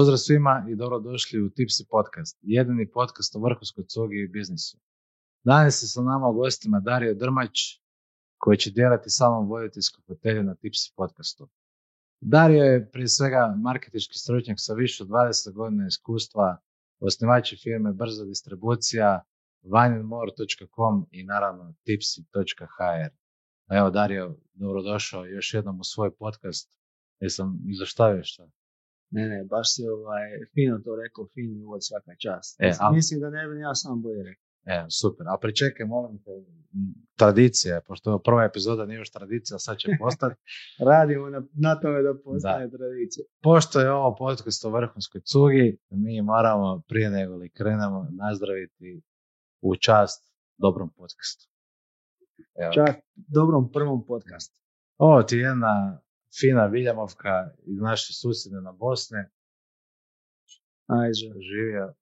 Pozdrav svima i dobrodošli u Tipsy podcast, jedini podcast o vrhunskoj cugi i biznisu. Danas je sa nama gostima Dario Drmać, koji će dijeliti samom voditeljsku fotelju na Tipsy podcastu. Dario je prije svega marketički stručnjak sa više od 20 godina iskustva, osnivač firme Brza distribucija, wineandmore.com i naravno tipsy.hr. Evo Dario, dobrodošao još jednom u svoj podcast. Jesam izoštavio što? Ne, ne, baš si ovaj, fino to rekao, fin uvod svaka čast. E, a- Mislim da ne bi ja sam bolje rekao. E, super. A pričekaj, molim te, tradicija, pošto prva epizoda nije još tradicija, sad će postati. Radimo na, na tome da postane tradicija. Pošto je ovo podcast o vrhunskoj cugi, mi moramo prije nego li krenemo nazdraviti u čast dobrom podcastu. Evo. Čak dobrom prvom podcastu. Ovo ti je jedna fina Viljamovka iz naše susjedne na Bosne. Ajde, Živio.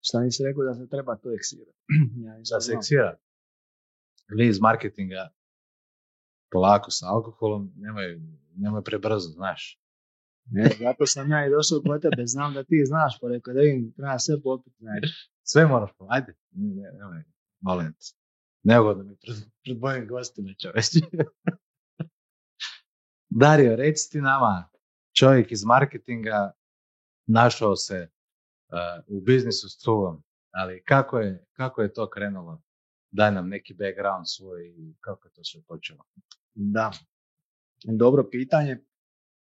šta nisi rekao da se treba to eksirati? ja Da se znao. eksira. Vi iz marketinga polako sa alkoholom, nemoj, nemoj prebrzo, znaš. Ne, zato sam ja i došao kod tebe, znam da ti znaš, pa rekao da vidim, treba sve popiti, znaš. Sve moraš po... Ajde, ne, nemoj, molim te. Neugodno mi pred, pred mojim gostima čoveče. Dario, reci ti nama, čovjek iz marketinga našao se uh, u biznisu s cugom, ali kako je, kako je to krenulo? Daj nam neki background svoj i kako je to sve počelo. Da, dobro pitanje.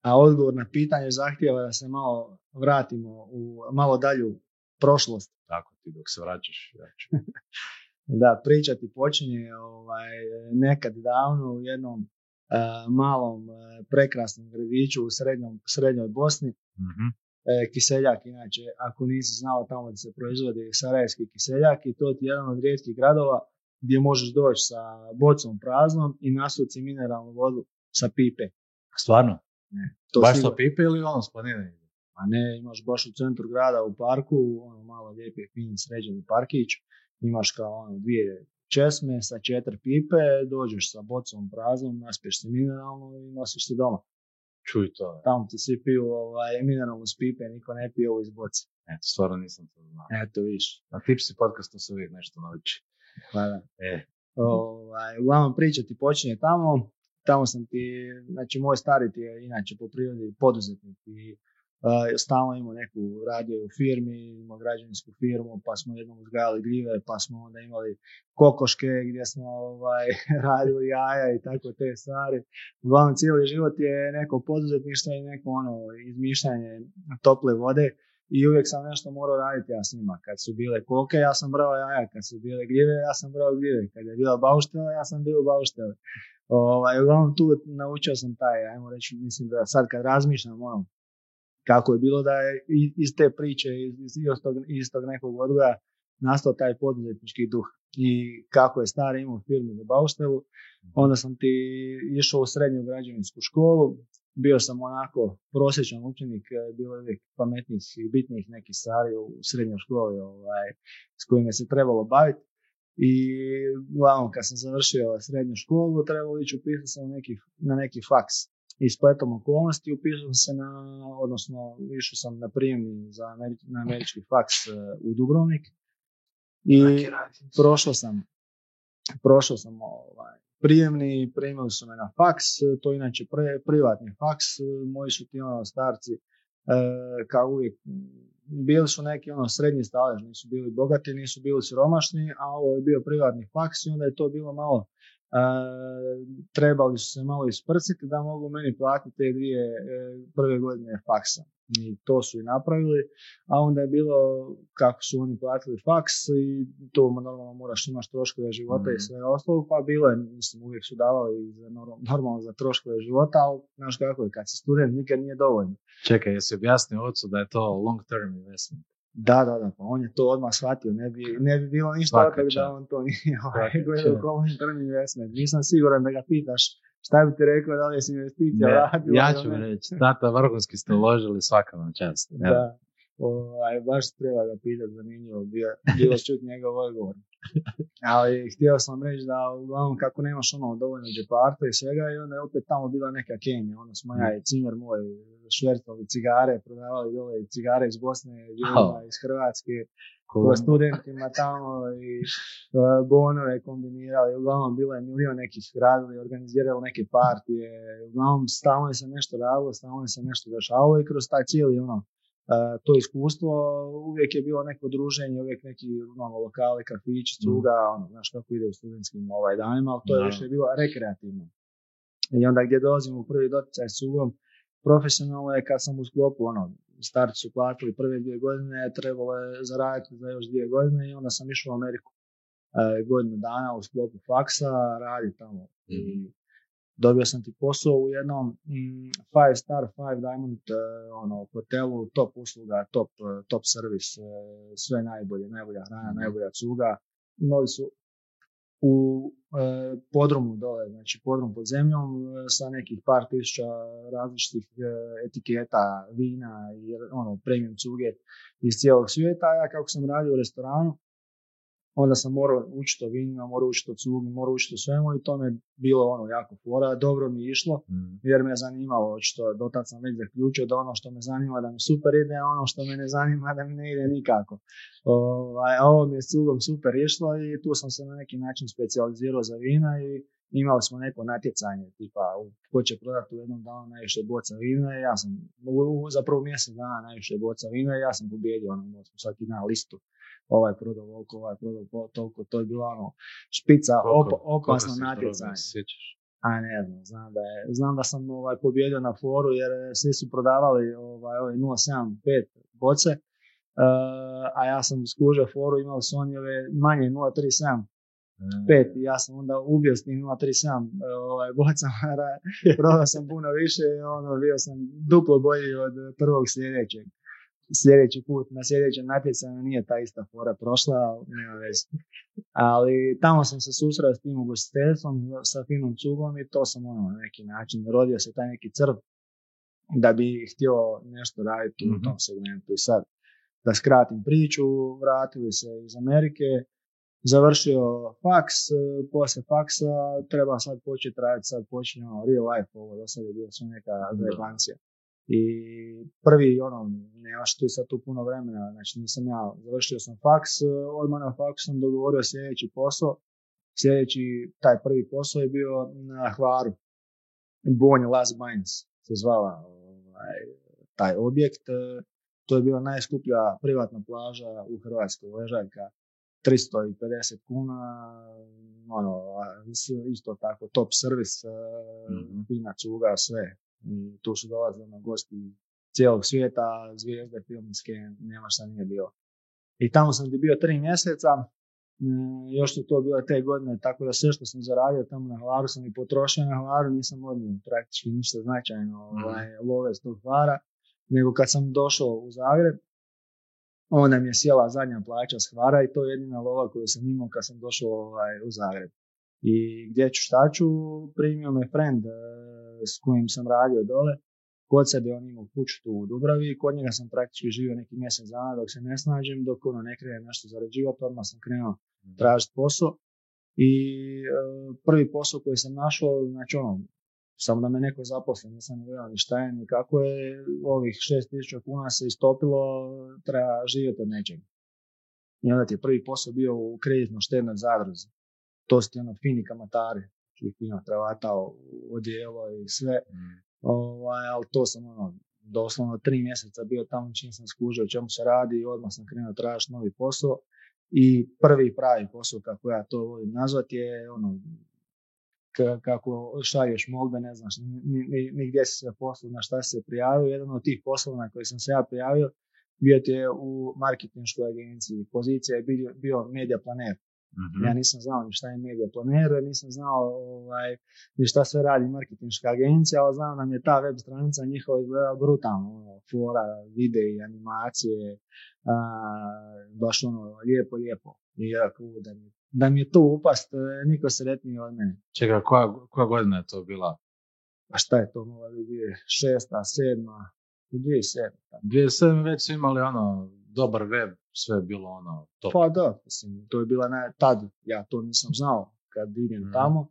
A odgovor na pitanje zahtijeva da se malo vratimo u malo dalju prošlost. Tako ti dok se vraćaš, ja ću. Da, priča ti počinje ovaj, nekad davno u jednom eh, malom eh, prekrasnom gradiću u srednjom, srednjoj Bosni. Mhm. E, kiseljak, inače, ako nisi znao tamo da se proizvodi sarajevski kiseljak i to ti je jedan od rijetkih gradova gdje možeš doći sa bocom praznom i nasuci mineralnu vodu sa pipe. Stvarno? To Baš to pipe ili ono s planine? A ne, imaš baš u centru grada u parku, ono malo lijepi, fin, sređeni parkić, imaš kao ono dvije česme sa četiri pipe, dođeš sa bocom praznom, naspiješ se mineralno i nosiš se doma. Čuj to. Tamo ti svi piju ovaj, mineralnu s pipe, niko ne pije ovo iz boce. Eto, stvarno nisam to znao. Eto, viš. Na Tipsy podcastu se uvijek nešto nauči. Hvala. E, Ovaj, uglavnom priča ti počinje tamo, tamo sam ti, znači moj stari ti je inače po prirodi poduzetnik i uh, stalno imao neku radio u firmi, imao građevinsku firmu, pa smo jednom uzgajali gljive, pa smo onda imali kokoške gdje smo ovaj, radili jaja i tako te stvari. Uglavnom cijeli život je neko poduzetništvo i neko ono izmišljanje tople vode i uvijek sam nešto morao raditi ja s njima. Kad su bile koke, ja sam brao jaja, kad su bile gljive, ja sam brao gljive, kad je bila bauštela, ja sam bio u baušteli. Ovaj, uglavnom tu naučio sam taj, ajmo reći, mislim da sad kad razmišljam ono, kako je bilo da je iz te priče, iz, iz, iz tog, nekog odgoja nastao taj poduzetnički duh i kako je stari imao firmu za bauštelu, onda sam ti išao u srednju građevinsku školu, bio sam onako prosječan učenik, e, bilo je uvijek pametnih i bitnih nekih stvari u srednjoj školi ovaj, s kojima se trebalo baviti. I uglavnom kad sam završio srednju školu, trebalo ići upisati na neki, na neki faks. I spletom okolnosti upisao sam se na, odnosno išao sam na prijemni za na američki faks e, u Dubrovnik. I prošao sam, prošao sam ovaj, prijemni, primili su me na faks, to je inače pre, privatni faks, moji su ti ono starci, e, kao uvijek, bili su neki ono srednji stalež, nisu bili bogati, nisu bili siromašni, a ovo je bio privatni faks i onda je to bilo malo, e, trebali su se malo isprciti da mogu meni platiti te dvije e, prve godine faksa. I to su i napravili, a onda je bilo kako su oni platili faks i to normalno moraš imaš troškove života Mhm. i sve ostalo, pa bilo je, mislim, uvijek su davali za norm- normalno za troškove života, ali znaš kako je, kad si student nikad nije dovoljno. čekaj, jesi objasnio ocu da je to long term investment? Da, da, da, pa on je to odmah shvatio, ne bi, ne bi bilo ništa od toga da on to nije ovaj, gledao term investment. Nisam siguran da ga pitaš šta bi ti rekao da li je investicija Ne, radila ja ću ne. reći, tata, vrhunski ste uložili svaka vam čast. Evo. Da, ovaj, baš treba ga pitati, zanimljivo, bio, bilo čuti njegov odgovor. Ali htio sam reći da uglavnom kako nemaš ono dovoljno džeparta i svega i onda je opet tamo bila neka Kenija. Onda smo ja i cimer moj švertali cigare, prodavali dole cigare iz Bosne, ljudima iz Hrvatske, po studentima tamo i uh, bonove kombinirali. Uglavnom bilo je milion nekih radili, organizirali neke partije. Uglavnom stalno je se nešto radilo, stalno je se nešto dešavalo i kroz taj cijeli ono, to iskustvo uvijek je bilo neko druženje, uvijek neki ono, lokali, kafići, cuga, mm. ono, znaš kako ide u studentskim ovaj, danima, ali to je više bilo rekreativno. I onda gdje dolazim u prvi doticaj s cugom, profesionalno je kad sam u sklopu, ono, start su platili prve dvije godine, trebalo je zaraditi za još dvije godine i onda sam išao u Ameriku. Uh, godinu dana u sklopu faksa, radi tamo. Mm. I dobio sam ti posao u jednom mm, five star, five diamond uh, ono, hotelu, top usluga, top, uh, top servis, uh, sve najbolje, najbolja hrana, mm. najbolja cuga. Imali su u podrumu dole, znači podrum pod zemljom sa nekih par tisuća različitih etiketa vina i ono, premium cuge iz cijelog svijeta. Ja kako sam radio u restoranu, onda sam morao učiti o vinima, morao učiti o cugi, morao učiti o svemu i to mi je bilo ono jako fora, dobro mi je išlo mm. jer me je zanimalo, očito do tad sam već zaključio da ono što me zanima da mi super ide, a ono što me ne zanima da mi ne ide nikako. Ovaj, a ovo mi je s cugom super išlo i tu sam se na neki način specijalizirao za vina i imali smo neko natjecanje, tipa ko će prodati u jednom danu najviše boca vina i ja sam za prvo mjesec dana najviše boca vina i ja sam pobjedio, ono, smo svaki dan listu ovaj prodao ovoliko, ovaj prodao toliko, to je bilo ono špica, op, opasno natjecanje. A ne znam, znam da, je, znam da sam ovaj, pobjedio na foru jer svi su prodavali ovaj, ovaj 075 boce, uh, a ja sam skužio foru, imali su oni ove manje 037 5 i ja sam onda ubio s tim 037 ovaj, bocama, prodao sam puno više i ono, bio sam duplo bolji od prvog sljedećeg sljedeći put na sljedećem natjecanju nije ta ista fora prošla, nema veze. Ali tamo sam se susreo s tim ugostiteljstvom, sa finom cugom i to sam ono na neki način, rodio se taj neki crv da bi htio nešto raditi u mhm. tom segmentu. I sad, da skratim priču, vratili se iz Amerike, završio faks, poslije faksa treba sad početi raditi, sad počinje real life ovo, do sad je bilo sve neka zajebancija. I prvi, ono, nemaš tu sad tu puno vremena, znači nisam ja, završio sam faks, odmah na faksu sam dogovorio sljedeći posao. Sljedeći, taj prvi posao je bio na Hvaru. Bonje Las Mines se zvala ovaj, taj objekt. To je bila najskuplja privatna plaža u Hrvatskoj, ležaljka. 350 kuna, ono, isto tako top servis, mm-hmm. fina cuga, sve. I tu su dolazili na gosti cijelog svijeta, zvijezde filmske, nema šta nije bilo. I tamo sam bio tri mjeseca, mm, još su to bile te godine, tako da sve što sam zaradio tamo na Hvaru sam i potrošio na Hvaru, nisam odnio praktički ništa značajno mhm. ovaj, love s tog Hvara, nego kad sam došao u Zagreb, onda mi je sjela zadnja plaća s Hvara i to je jedina lova koju sam imao kad sam došao ovaj, u Zagreb. I gdje ću šta ću, primio me friend eh, s kojim sam radio dole, kod sebe on imao kuću tu u Dubravi kod njega sam praktički živio neki mjesec dana dok se ne snađem, dok ono ne krene nešto zarađivati, odmah sam krenuo mhm. tražiti posao. I eh, prvi posao koji sam našao, znači ono, samo da me neko zaposli, nisam gledao ni šta je, ni kako je, ovih 6000 kuna se istopilo, treba živjeti od nečeg. I onda ti je prvi posao bio u kreditno štednoj zadruzi. To su ti ono fini kamatari, znači fino travata, odijelo i sve. Mm. Ovaj, ali to sam ono, doslovno tri mjeseca bio tamo čim sam skužio o čemu se radi i odmah sam krenuo tražiti novi posao. I prvi pravi posao, kako ja to volim nazvati, je ono, kako šalješ molbe, ne znaš ni, ni, ni gdje si se poslao, na šta si se prijavio. Jedan od tih poslova na koji sam se ja prijavio bio ti je u marketinškoj agenciji. Pozicija je bio, bio media planer. Ja nisam znao ni šta je media planer, nisam znao ovaj, ni šta sve radi marketinška agencija, ali znam da mi je ta web stranica njihova izgleda brutalno. Ono, flora, videi, animacije, a, baš ono, lijepo, lijepo. I ja, da mi da mi je to upast, e, niko sretniji od mene. Čekaj, koja, koja godina je to bila? A šta je to, mogla bi šesta, sedma, dvije sedma. Dvije sedma već su imali ono, dobar web, sve je bilo ono top. Pa da, mislim, to je bila naj... tad, ja to nisam znao kad idem Mhm. tamo,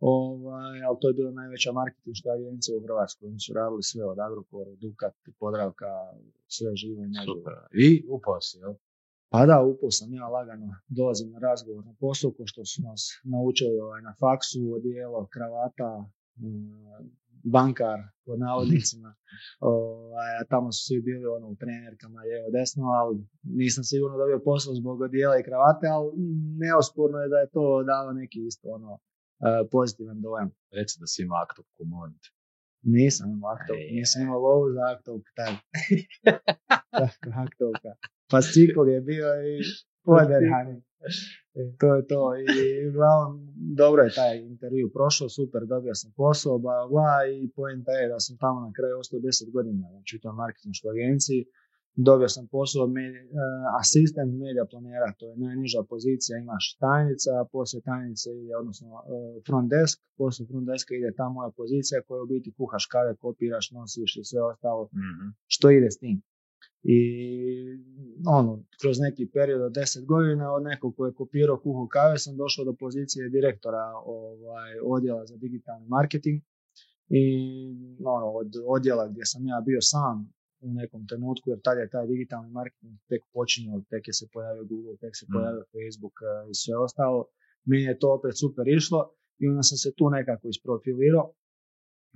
ovaj, ali to je bila najveća marketinška agencija u Hrvatskoj. Oni su radili sve od Agrokora, Dukat, Podravka, sve živo i neživo. Super. I upao si, jel? Pa da, upao sam ja lagano, dolazim na razgovor na poslu, ko što su nas naučili ovaj, na faksu, odijelo, kravata, mm, bankar, pod navodnicima, ovaj, a tamo su svi bili ono, u trenerkama, lijevo, desno, ali nisam sigurno dobio posao zbog odijela i kravate, ali neosporno je da je to dalo neki isto ono, eh, pozitivan dojam. Reci da si imao aktovku, molim te. Nisam imao aktovku, Ej. nisam imao lovu za aktovku tad. Tako, aktovka. Fascikl je bio i poderhani. To je to. I uglavnom, dobro je taj intervju prošao, super, dobio sam posao, bla, bla, i poenta je da sam tamo na kraju ostao 10 godina, znači u toj marketinškoj agenciji. Dobio sam posao med- eh, asistent media planera, to je najniža pozicija, imaš tajnica, poslije tajnice ide, odnosno eh, front desk, poslije front deska ide ta moja pozicija koja u biti kuhaš kave, kopiraš, nosiš i sve ostalo Mhm. što ide s tim. I ono, kroz neki period od 10 godina od nekog koji je kopirao kuhu kave sam došao do pozicije direktora ovaj, odjela za digitalni marketing i ono, od odjela gdje sam ja bio sam u nekom trenutku, jer tada je taj digitalni marketing tek počinjao, tek je se pojavio Google, tek se Mm. pojavio Facebook eh, i sve ostalo. Meni je to opet super išlo i onda sam se tu nekako isprofilirao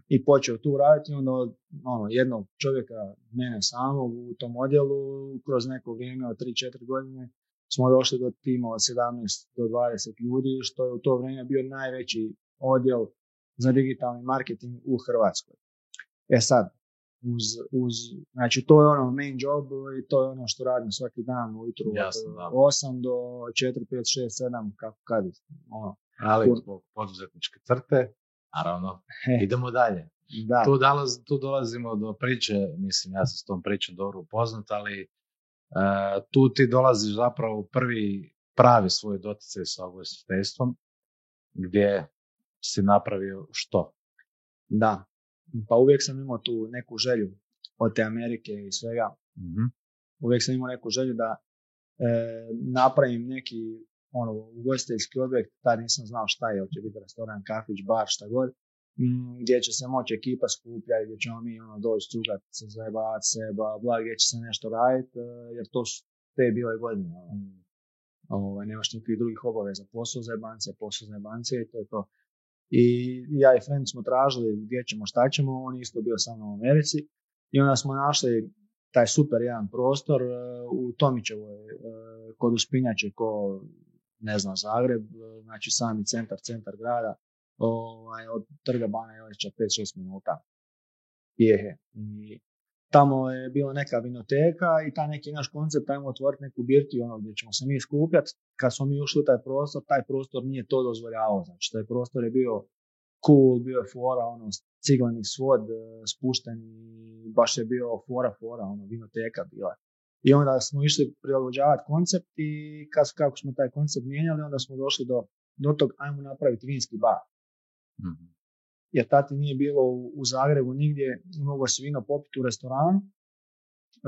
i počeo tu raditi, onda ono, jednog čovjeka, mene samog u tom odjelu, kroz neko vrijeme od 3-4 godine, smo došli do tima od 17 do 20 ljudi, što je u to vrijeme bio najveći odjel za digitalni marketing u Hrvatskoj. E sad, uz, uz, znači to je ono main job i to je ono što radim svaki dan ujutru Jasno, od da. 8 do 4, 5, 6, 7, kako kad, ono, Ali zbog poduzetničke crte, naravno, he, idemo dalje. da. Tu, dalaz- tu dolazimo do priče, mislim, ja sam s tom pričom dobro upoznat, ali e, tu ti dolaziš zapravo u prvi pravi svoj doticaj sa ugostiteljstvom, gdje si napravio što? Da, pa uvijek sam imao tu neku želju od te Amerike i svega. Mhm. Uvijek sam imao neku želju da e, napravim neki ono, ugostiteljski objekt, tad nisam znao šta je, hoće biti restoran, kafić, bar, šta god, mm, gdje će se moći ekipa skupljati, gdje ćemo mi ono, doći cugat, se zajebavati se, bla, bla, gdje će se nešto raditi, e, jer to su te bile godine. Ono. Ovaj, nemaš nikakvih drugih obaveza, posao za jebance, posao za jebance i to je to. I ja i friend smo tražili gdje ćemo, šta ćemo, on isto bio sa mnom u Americi i onda smo našli taj super jedan prostor e, u Tomićevoj, e, kod Uspinjače, ko ne znam, Zagreb, e, znači sami centar, centar grada, ovaj, od trga Bana Jelića 5-6 minuta. Jehe. I tamo je bila neka vinoteka i taj neki naš koncept, ajmo otvoriti neku birtiju ono gdje ćemo se mi skupljati. Kad smo mi ušli u taj prostor, taj prostor nije to dozvoljavao. Znači, taj prostor je bio cool, bio je fora, ono, cigleni svod, e, spušteni, baš je bio fora, fora, ono, vinoteka bila. I onda smo išli prilagođavati koncept i kad, kako smo taj koncept mijenjali, onda smo došli do, do tog, ajmo napraviti vinski bar. Mhm. Jer tati nije bilo u, u Zagrebu nigdje, mogao si vino popiti u restoranu,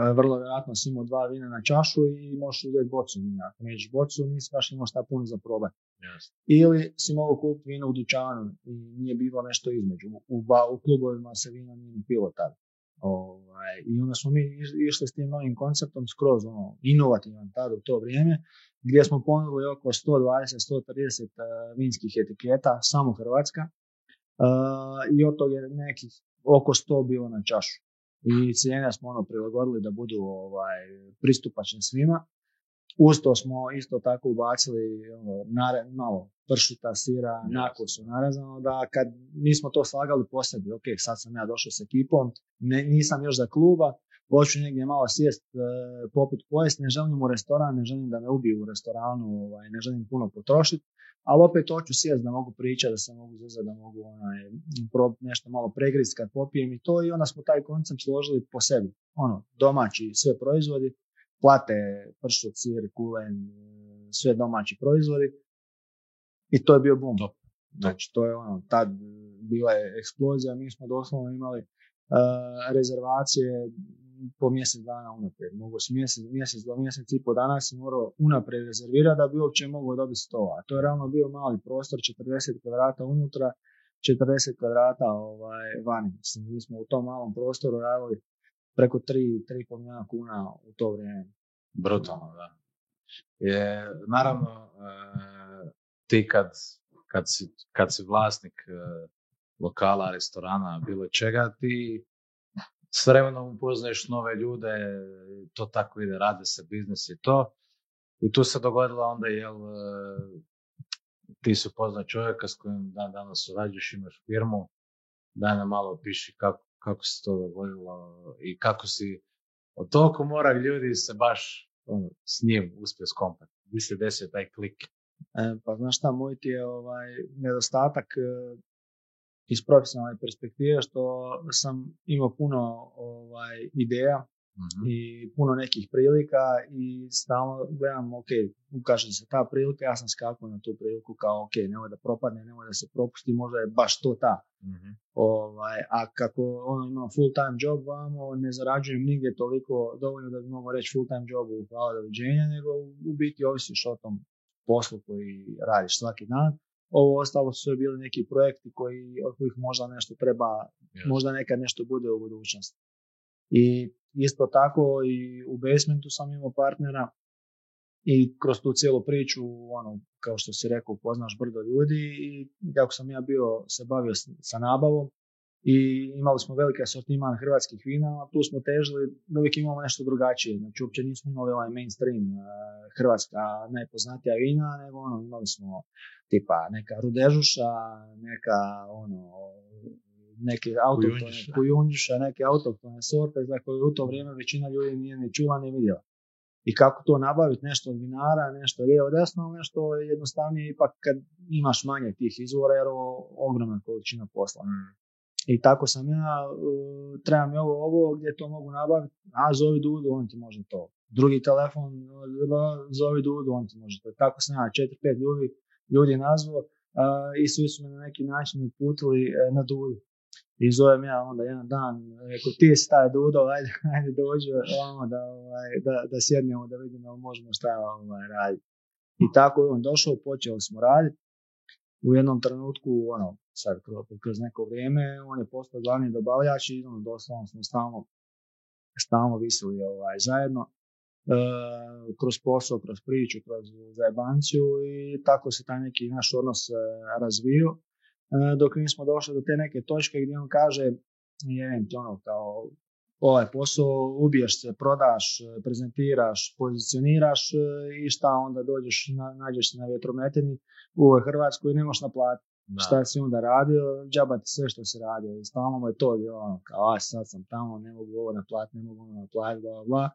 E, vrlo vjerojatno si imao dva vina na čašu i možeš uzeti bocu vina. Ako nećeš bocu, nisi baš imao šta puno za probati. Jasno. Ili si mogao kupiti vino u dućanu i nije bilo nešto između. U, ba- u klubovima se vino nije ni pilo tada. Ovaj, I onda smo mi iš- išli s tim novim konceptom skroz ono, inovativan tada u to vrijeme, gdje smo ponudili oko 120-130 uh, vinskih etiketa, samo Hrvatska. Uh, I od toga je nekih oko 100 bilo na čašu. I cijene smo ono prilagodili da budu ovaj, pristupačne svima. Uz to smo isto tako ubacili ono, nare, malo pršuta, sira, Jasno. nakosu narezano, da kad nismo to slagali po sebi, ok, sad sam ja došao s ekipom, ne, nisam još za kluba, hoću negdje malo sjest, e, popit, pojest, ne želim u restoran, ne želim da me ubiju u restoranu, ovaj, ne želim puno potrošiti, ali opet hoću sjest da mogu pričati, da se mogu zezati, da mogu onaj, prob- nešto malo pregrizt kad popijem i to i onda smo taj koncept složili po sebi. Ono, domaći sve proizvodi, plate, pršut, sir, kulen, sve domaći proizvodi. I to je bio. Top. Znači, to je ono, tad bila je eksplozija, mi smo doslovno imali e, rezervacije po mjesec dana unaprijed. Mogu si mjesec, mjesec do mjesec i po dana si morao unaprijed rezervirati da bi uopće mogao dobiti sto. A to je ravno bio mali prostor, 40 kvadrata unutra, 40 kvadrata ovaj, vani. Mislim, mi smo u tom malom prostoru radili preko 3-3,5 milijuna kuna u to vrijeme. Brutalno, da. Je, naravno, e, ti kad, kad, si, kad si vlasnik e, lokala, restorana, bilo čega, ti s vremenom upoznaješ nove ljude, to tako ide, rade se biznis i to. I tu se dogodilo onda, jel, e, ti si upoznao čovjeka s kojim dan danas surađuješ, imaš firmu, daj nam malo piši kako, kako se to dogodilo i kako si od toliko mora ljudi se baš ono, s njim uspio skompati. Gdje se desio taj klik? E, pa znaš šta, moj ti je ovaj, nedostatak e, iz profesionalne perspektive što sam imao puno ovaj, ideja Mhm. i puno nekih prilika i stalno gledam, ok, ukaže se ta prilika, ja sam skakao na tu priliku kao ok, nemoj da propadne, nemoj da se propusti, možda je baš to ta. Mhm. Ovaj, a kako ono, imam full time job vamo, ne zarađujem nigdje toliko dovoljno da bi mogao reći full time jobu hvala doviđenja, nego u biti ovisiš o tom poslu koji radiš svaki dan. Ovo ostalo su sve bili neki projekti koji, od kojih možda nešto treba, Jasno. možda nekad nešto bude u budućnosti. I isto tako i u basementu sam imao partnera i kroz tu cijelu priču, ono, kao što si rekao, poznaš brdo ljudi i kako sam ja bio, se bavio sa nabavom i imali smo veliki asortiman hrvatskih vina, a tu smo težili da uvijek imamo nešto drugačije. Znači, uopće nismo imali ovaj mainstream eh, hrvatska najpoznatija vina, nego ono, imali smo tipa neka rudežuša, neka ono, neke autohtone Kujundžiša. kujundžiša, neke autohtone sorte za koje u to vrijeme većina ljudi nije ni čula ni vidjela. I kako to nabaviti, nešto od vinara, nešto lijevo desno, nešto je jednostavnije ipak kad imaš manje tih izvora jer ovo ogromna količina posla. Mm. I tako sam ja, uh, trebam mi ovo, ovo, gdje to mogu nabaviti, a zovi Dudu, on ti može to. Drugi telefon, uh, zovi Dudu, on ti može to. Tako sam ja četiri, pet ljudi, ljudi nazvao uh, i svi su me na neki način uputili uh, na Dudu. I zovem ja onda jedan dan, rekao ti si taj Dudo, ajde, ajde dođi ovamo da, ovaj, da, da sjednemo da vidimo možemo šta ovaj, raditi. I tako je on došao, počeli smo raditi. U jednom trenutku, ono, sad kroz, neko vrijeme, on je postao glavni dobavljač i ono, doslovno smo stalno, stalno visili ovaj, zajedno. E, kroz posao, kroz priču, kroz zajebanciju i tako se taj neki naš odnos e, razvio dok nismo došli do te neke točke gdje on kaže je ono kao ovaj posao ubiješ se, prodaš, e, prezentiraš, pozicioniraš e, i šta onda dođeš, na, nađeš se na vjetrometini u ovoj Hrvatskoj i nemaš naplatiti. Da. Šta si onda radio, džaba ti sve što si radio. I stalno mu je to bilo ono, kao, a sad sam tamo, ne mogu ovo naplatiti, ne mogu ono naplatiti, bla, bla.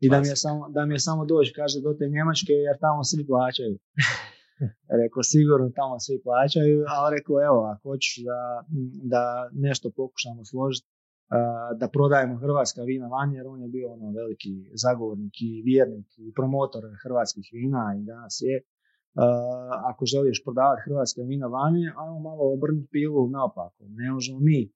I da mi, je samo, da mi je samo doći, kaže, do te Njemačke, jer tamo svi plaćaju. rekao, sigurno tamo svi plaćaju, ali rekao, evo, ako hoćeš da, da nešto pokušamo složiti, da prodajemo hrvatska vina vani, jer on je bio ono veliki zagovornik i vjernik i promotor hrvatskih vina i danas je. Ako želiš prodavati hrvatska vina vani, ajmo malo obrnuti pilu naopako. Ne možemo mi,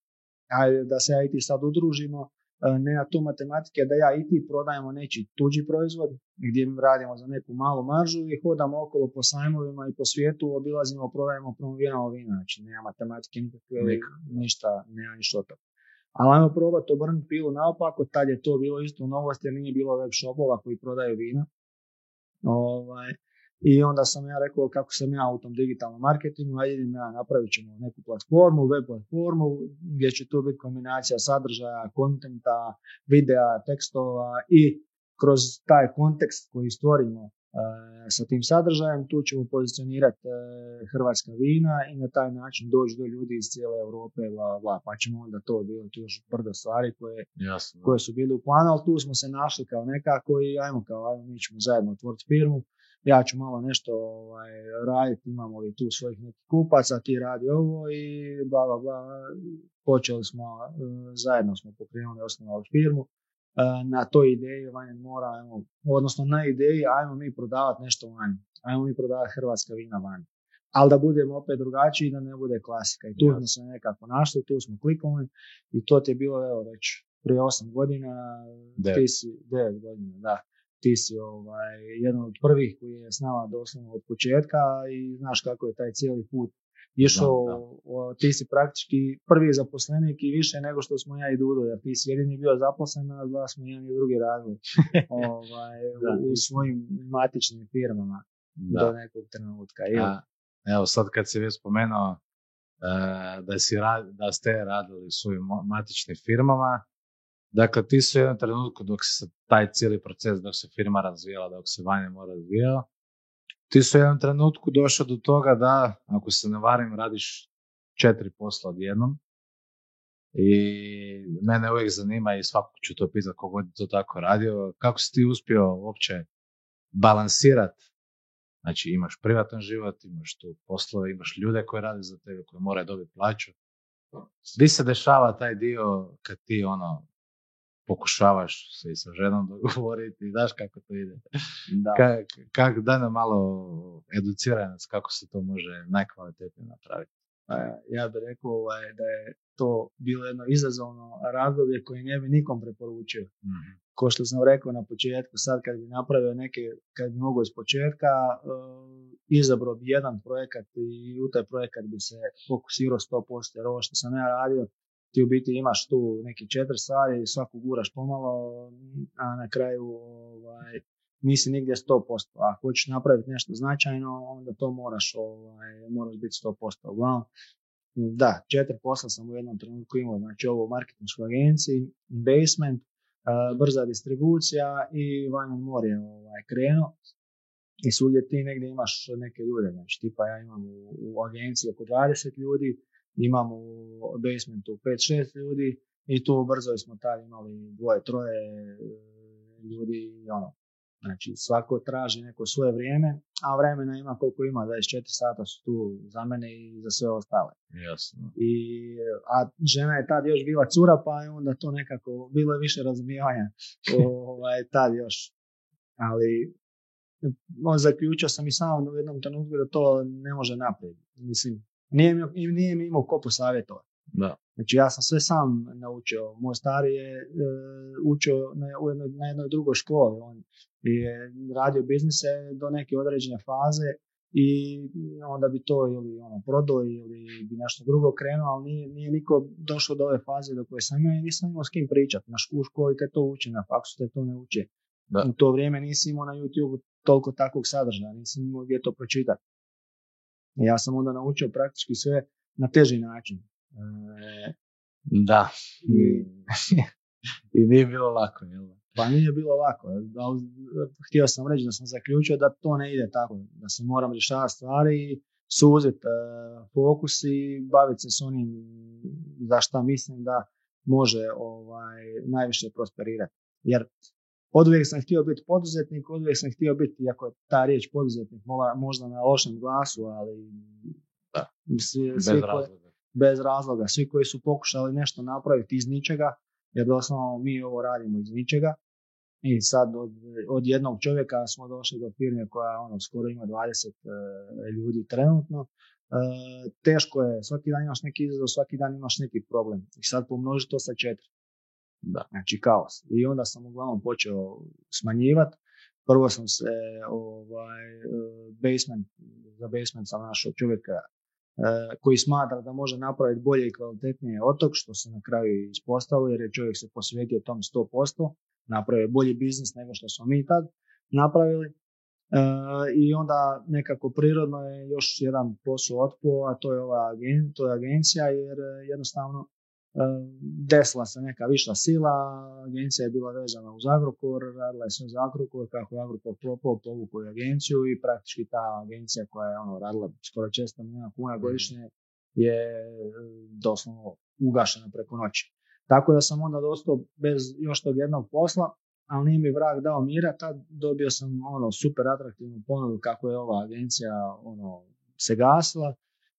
ajde da se ja sad udružimo, uh, ne na tu matematike da ja i ti prodajemo neći tuđi proizvod, gdje radimo za neku malu maržu i hodamo okolo po sajmovima i po svijetu, obilazimo, prodajemo, promoviramo vina. Znači, nema matematike nikakve, ništa, nema ništa od toga. Ali ajmo probati obrnuti pilu naopako, tad je to bilo isto novost jer nije bilo web shopova koji prodaju vina. Ovaj, I onda sam ja rekao kako sam ja u tom digitalnom marketingu, ajde idem ja napravit ćemo neku platformu, web platformu gdje će tu biti kombinacija sadržaja, kontenta, videa, tekstova i kroz taj kontekst koji stvorimo e, sa tim sadržajem, tu ćemo pozicionirati e, hrvatska vina i na taj način doći do ljudi iz cijele Europe, bla, bla, pa ćemo onda to bilo tu još brdo stvari koje Jasno. koje su bili u planu, ali tu smo se našli kao nekako i ajmo kao, ajmo, mi ćemo zajedno otvoriti firmu, ja ću malo nešto ovaj, raditi, imamo li tu svojih nekih kupaca, ti radi ovo i bla, bla, bla. Počeli smo, eh, zajedno smo pokrenuli, osnovali firmu. Eh, Na toj ideji vanje mora, ajmo, odnosno na ideji, ajmo mi prodavati nešto vani. Ajmo mi prodavati hrvatska vina vani. Ali da budemo opet drugačiji, da ne bude klasika. I tu Jasno. smo se nekako našli, tu smo kliknuli i to ti je bilo, evo, već prije osam godina, Devet. ti si, devet godina, da, ti si ovaj, jedan od prvih koji je s nama doslovno od početka i znaš kako je taj cijeli put išao, Da, da. o, ti si praktički prvi zaposlenik i više nego što smo ja i Dudo, jer ti si jedini bio zaposlen, a dva smo jedan i drugi radili ovaj, Da, u, svojim matičnim firmama Da. do nekog trenutka. A, evo sad kad si već spomenuo e, da, si da ste radili u svojim matičnim firmama, dakle ti su u jednom trenutku dok se taj cijeli proces, dok se firma razvijala, dok se Vanja mora razvijao, ti su u jednom trenutku došao do toga da, ako se ne varim, radiš četiri posla odjednom. I mene uvijek zanima i svakog ću to pitati kogod je to tako radio, kako si ti uspio uopće balansirati Znači imaš privatan život, imaš tu poslove, imaš ljude koji rade za tebe, koji moraju dobiti plaću. Di se dešava taj dio kad ti ono pokušavaš se i sa ženom dogovoriti, znaš kako to ide. da. Ka, kak, daj nam malo educiraj nas kako se to može najkvalitetnije napraviti. Pa ja bih rekao ovaj, da je to bilo jedno izazovno razdoblje koje ne bi nikom preporučio. Mhm. Ko što sam rekao na početku, sad kad bi napravio neke, kad bi mogao iz početka, uh, izabrao bi jedan projekat i u taj projekat bi se fokusirao 100%, jer ovo što sam ja radio, ti u biti imaš tu neki četiri stvari, svaku guraš pomalo, a na kraju ovaj, nisi nigdje 100%. A ako hoćeš napraviti nešto značajno, onda to moraš, ovaj, moraš biti 100%. Uglavnom, da, četiri posla sam u jednom trenutku imao, znači ovo u marketinškoj agenciji, basement, brza distribucija i Vanja Mor je ovaj, krenuo. I svugdje ti negdje imaš neke ljude, znači tipa ja imam u, u agenciji oko 20 ljudi, imam u basementu 5-6 ljudi i tu brzo smo tad imali dvoje, troje e, ljudi i ono, Znači, svako traži neko svoje vrijeme, a vremena ima koliko ima, 24 sata su tu za mene i za sve ostale. Jasno. I, a žena je tad još bila cura, pa je onda to nekako, bilo je više razumijevanja ovaj, tad još. Ali on, zaključio sam i sam u jednom trenutku da to ne može naprijed. Mislim, nije mi, nije mi imao ko posavjetovati. Da. Znači ja sam sve sam naučio. Moj stari je e, učio na, u jednoj, na jednoj drugoj školi. On je radio biznise do neke određene faze i onda bi to ili ono prodao ili bi nešto drugo krenuo, ali nije, nije niko došao do ove faze do koje sam ja i nisam imao s kim pričati. Na u školi te to uči, na faksu te to ne uči. Da. U to vrijeme nisi imao na YouTube toliko takvog sadržaja, nisam imao gdje to pročitati. Ja sam onda naučio praktički sve na teži način. E, Da. I- I nije bilo lako, jel? da? Pa nije bilo lako. ali Htio sam reći da sam zaključio da to ne ide tako. Da se moram rješavati stvari i suziti e, fokus i baviti se s onim za šta mislim da može ovaj, najviše prosperirati. Jer od uvijek sam htio biti poduzetnik, od uvijek sam htio biti, iako je ta riječ poduzetnik možda na lošem glasu, ali Da. svi, Bez svi koji- razloga. bez razloga. Svi koji su pokušali nešto napraviti iz ničega, jer doslovno mi ovo radimo iz ničega. I sad od, od jednog čovjeka smo došli do firme koja ono, skoro ima 20 e, ljudi trenutno. E, teško je, svaki dan imaš neki izazov, svaki dan imaš neki problem. I sad pomnoži to sa četiri. Da. Znači kaos. I onda sam uglavnom počeo smanjivati. Prvo sam se ovaj, basement, za basement sam našao čovjeka e, koji smatra da može napraviti bolje i kvalitetnije otok, što se na kraju ispostavilo jer je čovjek se posvetio tom 100%, napravio bolji biznis nego što smo mi tad napravili. E, I onda nekako prirodno je još jedan posao otpo, a to je ova agen, to je agencija jer e, jednostavno desila se neka viša sila, agencija je bila vezana uz Agrokor, radila je sve za Agrokor, kako je Agrokor propao, povukao je agenciju i praktički ta agencija koja je ono radila skoro 400 milijuna kuna godišnje je e, doslovno ugašena preko noći. Tako da sam onda dostao bez još tog jednog posla, ali nije mi vrag dao mira, tad dobio sam ono super atraktivnu ponudu kako je ova agencija ono se gasila.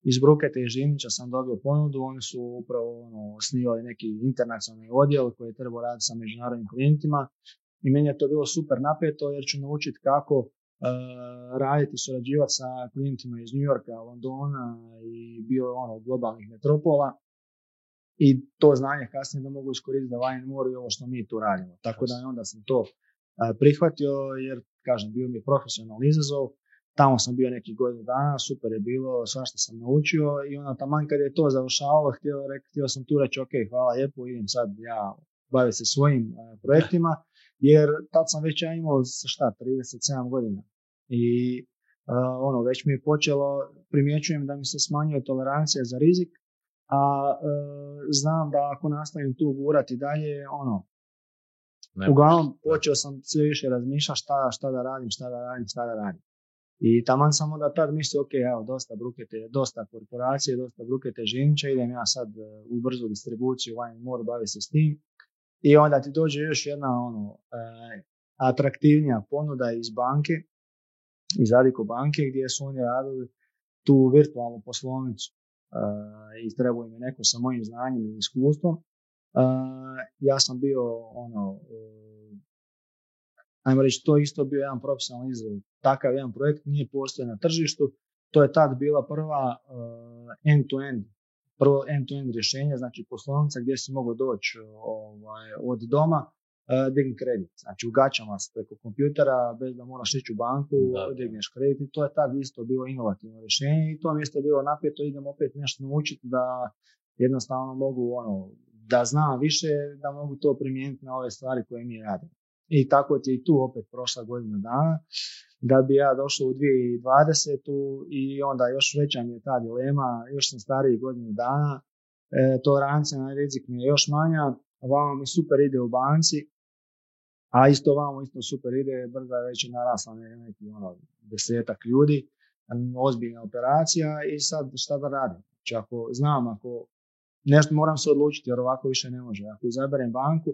Iz Brukete i Žinića sam dobio ponudu, oni su upravo ono, osnivali neki internacionalni odjel koji je trebao raditi sa međunarodnim klijentima i meni je to bilo super napeto jer ću naučiti kako uh, raditi, surađivati sa klijentima iz New Yorka, Londona i bio ono globalnih metropola i to znanje kasnije da mogu iskoristiti da Wine More i ovo što mi tu radimo. Tako da onda sam to prihvatio jer, kažem, bio mi je profesionalni izazov, tamo sam bio neki godinu dana, super je bilo, svašta sam naučio i onda taman kad je to završavalo, htio, htio sam tu reći, ok, hvala lijepo, idem sad ja baviti se svojim projektima, jer tad sam već ja imao šta, 37 godina. I ono, već mi je počelo, primjećujem da mi se smanjuje tolerancija za rizik, a e, znam da ako nastavim tu gurati dalje, ono, uglavnom počeo sam sve više razmišljati šta, šta da radim, šta da radim, šta da radim. I taman sam onda tad mislio, ok, evo, dosta brukete, dosta korporacije, dosta brukete žinča, idem ja sad e, u brzu distribuciju, Wine More, bavi se s tim. I onda ti dođe još jedna ono, e, atraktivnija ponuda iz banke, iz Adiko banke, gdje su oni radili tu virtualnu poslovnicu. Uh, i trebao im je neko sa mojim znanjem i iskustvom. ja sam bio ono, ajmo reći, to isto bio jedan profesionalni izazov. Takav jedan projekt nije postoje na tržištu. To je tad bila prva end-to-end, prvo end-to-end rješenje, znači poslovnica gdje si mogao doći ovaj, od doma uh, digni kredit. Znači ugačamo se preko kompjutera bez da moraš ići u banku, da. digneš kredit i to je tad isto bilo inovativno rješenje i to mi isto bilo napeto, idem opet nešto naučiti da jednostavno mogu ono, da znam više, da mogu to primijeniti na ove stvari koje mi radimo. I tako ti i tu opet prošla godina dana, da bi ja došao u 2020. i onda još veća mi je ta dilema, još sam stariji godinu dana, e, tolerancija na rizik mi je još manja, vama mi super ide u banci, a isto vamo isto super ide, brza već narasla neki ono, desetak ljudi, ozbiljna operacija i sad šta da radim? Znači ako znam, ako nešto moram se odlučiti jer ovako više ne može. Ako izaberem banku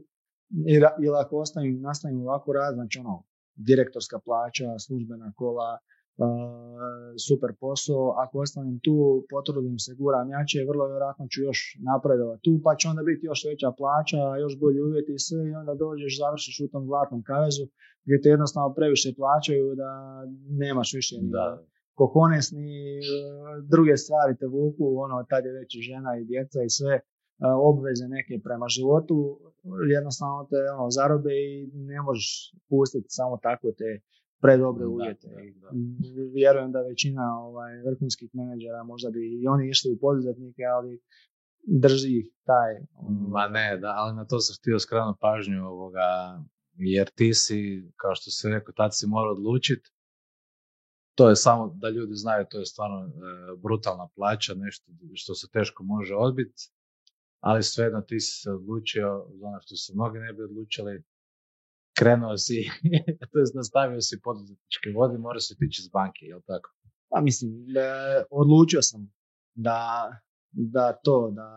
ili ako ostavim, nastavim ovako rad, znači ono, direktorska plaća, službena kola, super posao, ako ostanem tu, potrudim se, guram jače, vrlo vjerojatno ću još napredovati tu, pa će onda biti još veća plaća, još bolji uvjeti i sve i onda dođeš, završiš u tom zlatnom kavezu gdje te jednostavno previše plaćaju da nemaš više ni da. kohones ni e, druge stvari te vuku, ono, tad je već žena i djeca i sve, e, obveze neke prema životu, jednostavno te ono, zarobe i ne možeš pustiti samo tako te predobre uvjete. Da, Vjerujem da većina ovaj, vrhunskih menadžera možda bi i oni išli u poduzetnike, ali drži ih taj... Ono, Ma ne, da, ali na to sam htio skrenuti pažnju ovoga, jer ti si, kao što si rekao, tad si morao odlučiti. To je samo, da ljudi znaju, to je stvarno e, brutalna plaća, nešto što se teško može odbiti, ali svejedno ti si se odlučio, ono što se mnogi ne bi odlučili, krenuo si, to je nastavio si poduzetničke vode, mora se tići iz banke, jel tako? Pa mislim, odlučio sam da, da to, da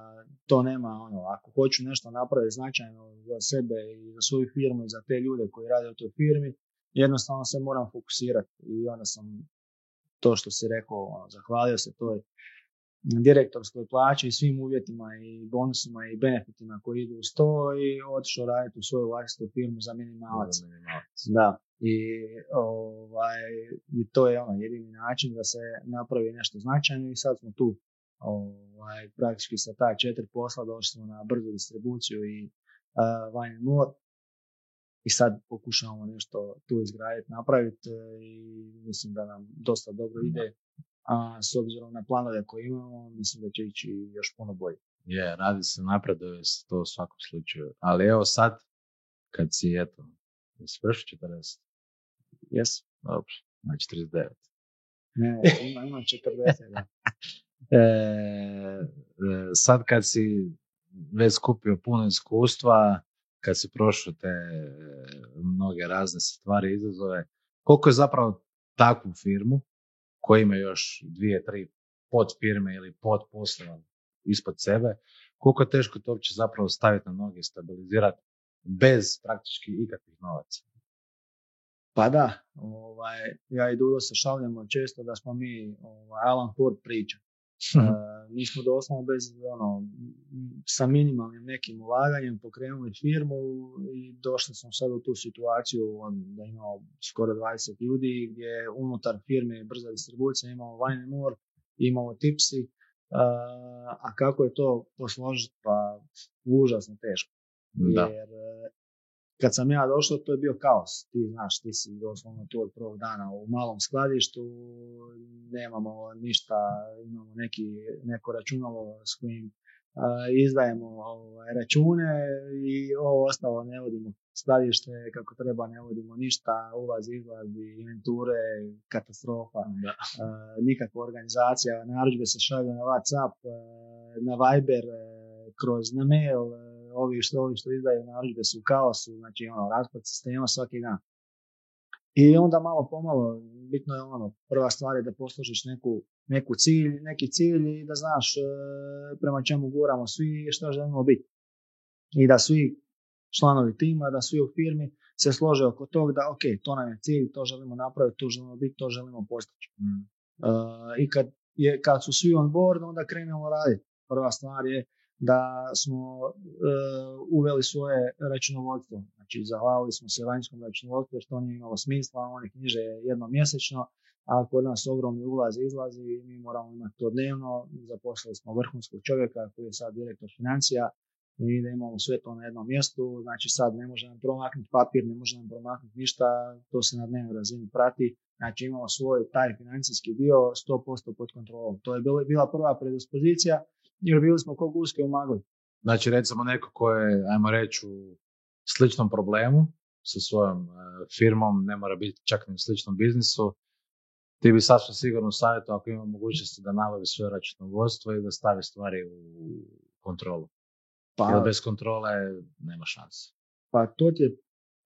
to nema ono, ako hoću nešto napraviti značajno za sebe i za svoju firmu i za te ljude koji rade u toj firmi, jednostavno se moram fokusirati i onda sam to što si rekao, ono, zahvalio se toj direktorskoj plaći i svim uvjetima i bonusima i benefitima koji idu uz to i otišao raditi u svoju vlastitu firmu za minimalac. Da. I, ovaj, I to je ono jedini način da se napravi nešto značajno i sad smo tu ovaj, praktički sa ta četiri posla došli smo na brzu distribuciju i uh, More i sad pokušavamo nešto tu izgraditi, napraviti e, i mislim da nam dosta dobro ide a s obzirom na planove koje imamo, mislim da će ići još puno bolje. Je, radi se napreduje se to u svakom slučaju. Ali evo sad, kad si, eto, prešao 40? Jes. Dobro, na 49. Ne, ima, ima 40, da. E, e, sad kad si već skupio puno iskustva, kad si prošao te e, mnoge razne stvari, izazove, koliko je zapravo takvu firmu koji ima još dvije, tri pod firme ili pod poslova ispod sebe, koliko je teško to uopće zapravo staviti na noge i stabilizirati bez praktički ikakvih novaca. Pa da, ovaj, ja i Dudo se šaljamo često da smo mi ovaj, Alan Ford priča. Uh, mi smo doslovno bez, ono, sa minimalnim nekim ulaganjem pokrenuli firmu i došli smo sad u tu situaciju da imamo skoro 20 ljudi gdje unutar firme brza distribucija imamo Wine More, imamo Tipsy, uh, a kako je to posložiti? Pa užasno teško. Da. Jer kad sam ja došao, to je bio kaos. Ti znaš, ti si doslovno tu od prvog dana u malom skladištu, nemamo ništa, imamo neki, neko računalo s kojim izdajemo ovaj, račune i ovo ostalo ne vodimo skladište kako treba, ne vodimo ništa, ulaz, izlaz, inventure, katastrofa, Da. a, nikakva organizacija, narudžbe se šalju na Whatsapp, na Viber, a, kroz na mail, ovi što, ovi što izdaju narudžbe su u kaosu, znači ono, raspad sistema svaki dan. I onda malo pomalo, bitno je ono, prva stvar je da poslužiš neku, neku cilj, neki cilj i da znaš e, prema čemu guramo svi i šta želimo biti. I da svi članovi tima, da svi u firmi se slože oko tog da ok, to nam je cilj, to želimo napraviti, tu želimo biti, to želimo postići. Mm. E, I kad, je, kad su svi on board, onda krenemo raditi. Prva stvar je da smo e, uveli svoje računovodstvo. Znači, zahvalili smo se vanjskom računovodstvu jer to nije imalo smisla, oni knjiže jednom mjesečno, a kod nas ogromni ulazi i izlazi i mi moramo imati to dnevno. Zaposlili smo vrhunskog čovjeka koji je sad direktor financija i da imamo sve to na jednom mjestu. Znači sad ne može nam promaknuti papir, ne može nam promaknuti ništa, to se na dnevnoj razini prati. Znači imamo svoj taj financijski dio 100% pod kontrolom. To je bila prva predispozicija jer bili smo ko guske u magli. Znači recimo neko ko je, ajmo reći, u sličnom problemu sa svojom e, firmom, ne mora biti čak ni u sličnom biznisu, ti bi sasvim sigurno savjetu ako ima mogućnosti da nabavi svoje računovodstvo i da stavi stvari u kontrolu. Jer Pa, bez kontrole nema šanse. pa to ti je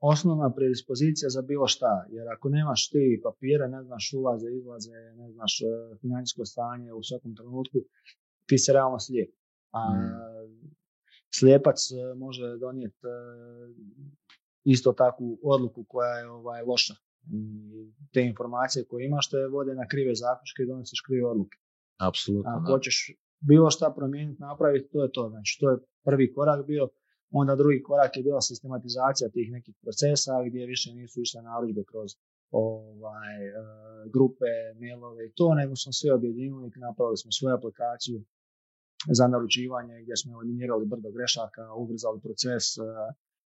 osnovna predispozicija za bilo šta. Jer ako nemaš ti papire, ne znaš ulaze, izlaze, ne znaš e, financijsko stanje u svakom trenutku, ti se realno slijep. A slijepac e, može donijeti e, isto takvu odluku koja je ovaj, loša. Te informacije koje imaš te vode na krive zaključke i donosiš krive odluke. Apsolutno, Ako hoćeš bilo šta promijeniti, napraviti, to je to. Znači, to je prvi korak bio. Onda drugi korak je bila sistematizacija tih nekih procesa gdje više nisu išle narudžbe kroz ovaj, e, grupe, mailove i to, nego smo sve objedinili i napravili smo svoju aplikaciju za naručivanje gdje smo eliminirali brdo grešaka, ubrzali proces, e,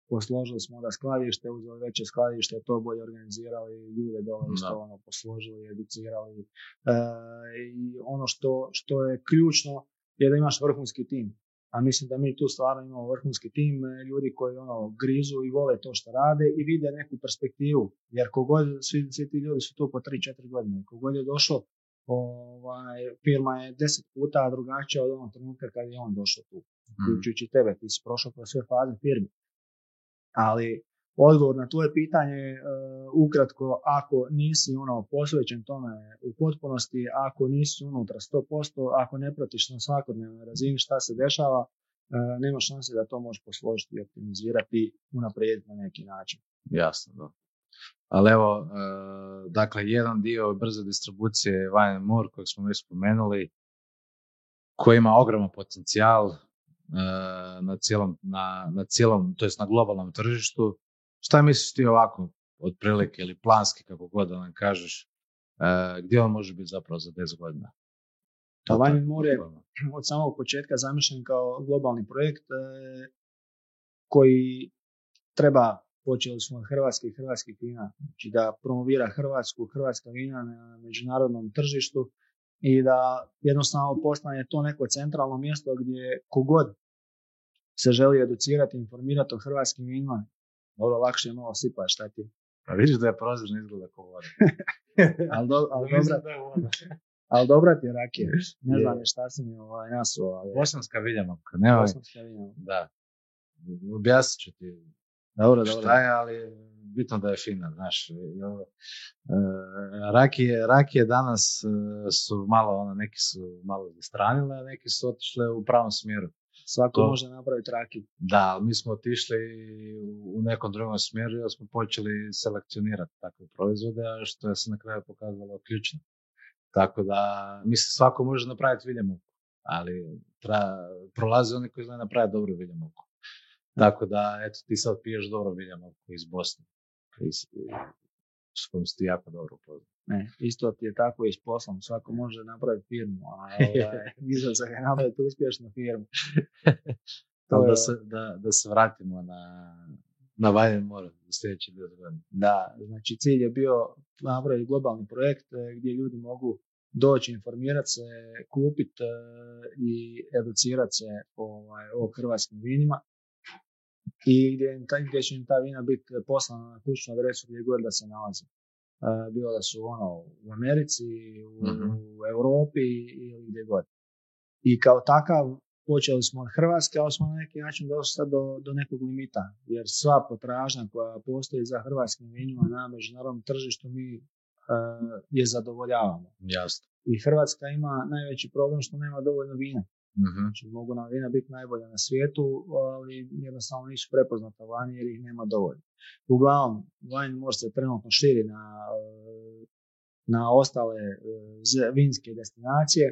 posložili smo onda skladište, uzeli veće skladište, to bolje organizirali, ljude dole Da. isto ono posložili, educirali. E, I ono što, što je ključno je da imaš vrhunski tim. A mislim da mi tu stvarno imamo vrhunski tim e, ljudi koji ono grizu i vole to što rade i vide neku perspektivu. Jer kogod, svi, svi ti ljudi su tu po 3-4 godine. Kogod je došao, ovaj, firma je deset puta drugačija od onog trenutka kad je on došao tu. Mm. Uključujući tebe, ti si prošao kroz sve faze firme. Ali odgovor na tvoje pitanje je e, ukratko, ako nisi ono posvećen tome u potpunosti, ako nisi unutra 100%, ako ne pratiš na svakodnevnoj razini šta se dešava, e, nema šanse da to možeš posložiti i optimizirati i unaprijediti na neki način. Jasno, da. Ali evo, e, dakle, jedan dio brze distribucije je Wine Moore, kojeg smo već spomenuli, koji ima ogroman potencijal e, na cijelom, na, na cijelom, to jest na globalnom tržištu. Šta misliš ti ovako, otprilike, ili planski, kako god da nam kažeš, e, gdje on može biti zapravo za 10 godina? Pa tako, Moore je od samog početka zamišljen kao globalni projekt e, koji treba počeli smo od hrvatskih hrvatskih vina, znači da promovira Hrvatsku, hrvatska vina na međunarodnom tržištu i da jednostavno postane to neko centralno mjesto gdje kogod se želi educirati, informirati o hrvatskim vinima, dobro, lakše je malo sipaš, šta ti? Pa vidiš da je prozirno izgleda kao voda. Ali, do, ali, dobra, da je voda. ali dobra ti je rakija. Ne Je. znam šta si mi ovaj, nasuo, ali Bosanska viljamovka, nemoj. bosanska vina. Da. Objasnit ću ti Dobro, dobro. šta je, ali bitno da je fina, znaš. e, rakije, rakije danas e, su malo, ono, neki su malo zastranile, a neki su otišle u pravom smjeru. Svako To- može napraviti rakiju. Da, ali mi smo otišli u nekom drugom smjeru jer smo počeli selekcionirati takve proizvode, što je se na kraju pokazalo ključno. Tako da, mislim, svako može napraviti viljamovku, ali tra, prolaze oni koji znaju napraviti dobru viljamovku. Tako da, eto, ti sad piješ dobro viljamovku iz Bosne, s kojom si ti jako dobro upoznat. Ne, isto ti je tako i s poslom. Svako može napraviti firmu, a ovaj, izazov je napraviti uspješnu firmu. To da se, da, da se vratimo na, na Vajnen Mor u sljedeći dio godine. Da, znači cilj je bio napraviti globalni projekt e, gdje ljudi mogu doći, informirati se, kupiti i educirati se ovaj, o hrvatskim vinima i gdje, gdje će im ta vina biti poslana na kućnu adresu gdje god da se nalaze. E, bilo da su ono u Americi, u, Mhm. u Europi ili gdje god. I kao takav počeli smo od Hrvatske, ali smo na neki način došli sad do, do nekog limita, jer sva potražnja koja postoji za hrvatskim vinima na međunarodnom tržištu mi e, je zadovoljavamo. Jasno. I Hrvatska ima najveći problem što nema dovoljno vina. Mhm. Znači, mogu nam vina biti najbolja na svijetu, ali jednostavno nisu prepoznata vani jer ih nema dovoljno. Uglavnom, Wine More se trenutno širi na, e, na ostale e, z- vinske destinacije,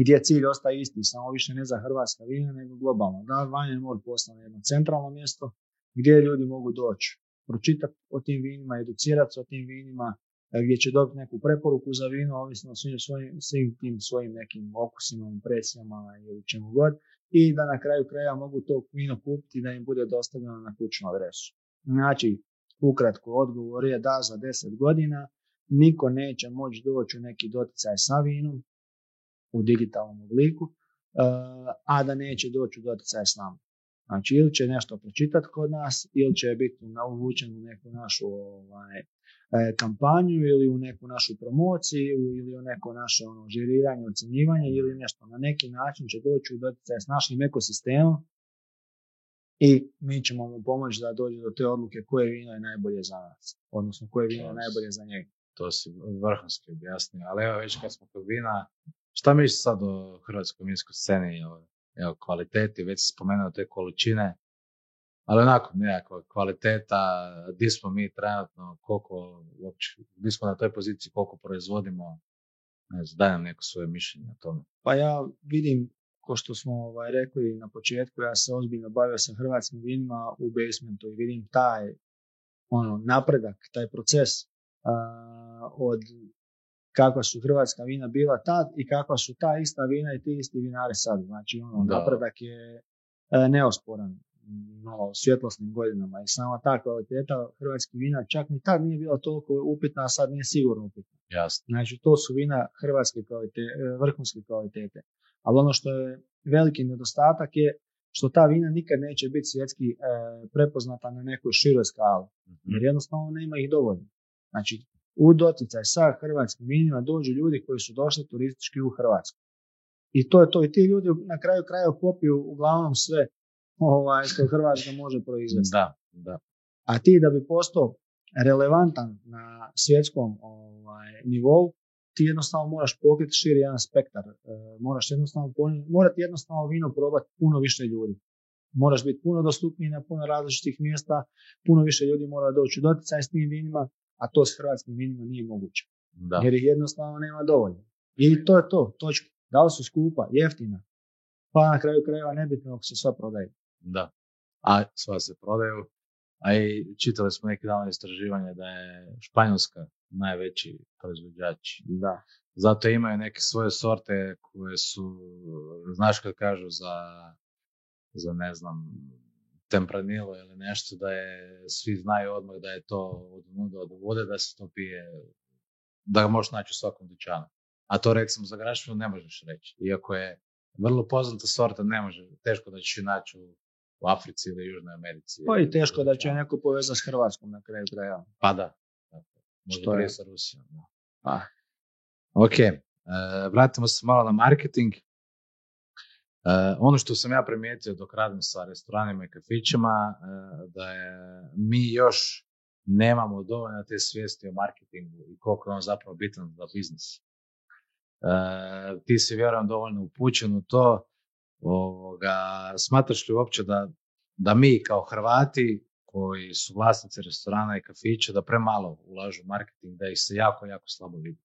gdje cilj ostaje isti, samo više ne za hrvatska vina, nego globalno. Da Wine More postane jedno centralno mjesto gdje ljudi mogu doći, pročitati o tim vinima, educirati se o tim vinima, gdje će dobiti neku preporuku za vino, ovisno o svim, svojim, svim tim svojim nekim okusima, impresijama ili čemu god, i da na kraju kraja mogu to vino kupiti da im bude dostavljeno na kućnu adresu. Znači, ukratko odgovor je da za 10 godina niko neće moći doći u neki doticaj sa vinom u digitalnom obliku, e, a da neće doći u doticaj s nama. Znači, ili će nešto pročitati kod nas, ili će biti uvučen u neku našu ovaj, e, kampanju, ili u neku našu promociju, ili u neko naše ono, žiriranje, ocjenjivanje, ili nešto. Na neki način će doći u doticaj s našim ekosistemom i mi ćemo mu pomoći da dođe do te odluke koje vino je najbolje za nas, odnosno koje vino je najbolje za njega. To si vrhunski objasnio. Ali evo već kad smo kod vina, šta misliš sad o hrvatskoj vinskoj sceni? Evo, evo, kvaliteti, već si spomenuo te količine, ali onako nekakva kvaliteta, di smo mi trenutno, koliko uopće, di smo na toj poziciji, koliko proizvodimo, ne znam, daj nam neko svoje mišljenje o tome. Pa ja vidim, ko što smo ovaj, rekli na početku, ja se ozbiljno bavio sa hrvatskim vinima u basementu i vidim taj ono, napredak, taj proces a, od kakva su hrvatska vina bila tad i kakva su ta ista vina i ti isti vinari sad. Znači, ono, Da. napredak je e, neosporan no, svjetlosnim godinama i sama ta kvaliteta hrvatskih vina čak ni tad nije bila toliko upitna, a sad nije sigurno upitna. Jasno. Znači, to su vina hrvatske kvalitete, vrhunske kvalitete. Ali ono što je veliki nedostatak je što ta vina nikad neće biti svjetski e, prepoznata na nekoj široj skali. Mhm. Jer jednostavno nema ih dovoljno. Znači, u doticaj sa hrvatskim vinima dođu ljudi koji su došli turistički u Hrvatsku. I to je to. I ti ljudi na kraju krajeva popiju uglavnom sve ovaj, što Hrvatska može proizvesti. Da, da. A ti da bi postao relevantan na svjetskom ovaj, nivou, ti jednostavno moraš pokriti širi jedan spektar. E, moraš jednostavno, poni- mora ti jednostavno vino probati puno više ljudi. Moraš biti puno dostupniji na puno različitih mjesta, puno više ljudi mora doći u doticaj s tim vinima, a to s hrvatskim vinima nije moguće. da. Jer ih jednostavno nema dovoljno. I to je to, točka. Da li su skupa, jeftina, pa na kraju krajeva nebitno ako se sva prodaje. Da. A sva se prodaju. A i čitali smo neki dan istraživanje da je Španjolska najveći proizvođač. Da. Zato imaju neke svoje sorte koje su, znaš kad kažu za, za ne znam, tempranilo ili nešto, da je, svi znaju odmah da je to od nuda od vode, da se to pije, da ga možeš naći u svakom dućanu. A to recimo za grašinu ne možeš reći. Iako je vrlo poznata sorta, ne može, teško da ćeš naći u, u Africi ili Južnoj Americi. Pa i teško da će neko povezati s Hrvatskom na kraju krajeva. Pa da. Možda Što je? sa Rusijom. Da. Pa, Ok, e, vratimo se malo na marketing. E, ono što sam ja primijetio dok radim sa restoranima i kafićima, e, da je mi još nemamo dovoljno te svijesti o marketingu i koliko je on zapravo bitan za biznis. E, ti si vjerujem dovoljno upućen u to. Ovoga, smatraš li uopće da, da mi kao Hrvati koji su vlasnici restorana i kafića da premalo ulažu u marketing, da ih se jako, jako slabo vidi?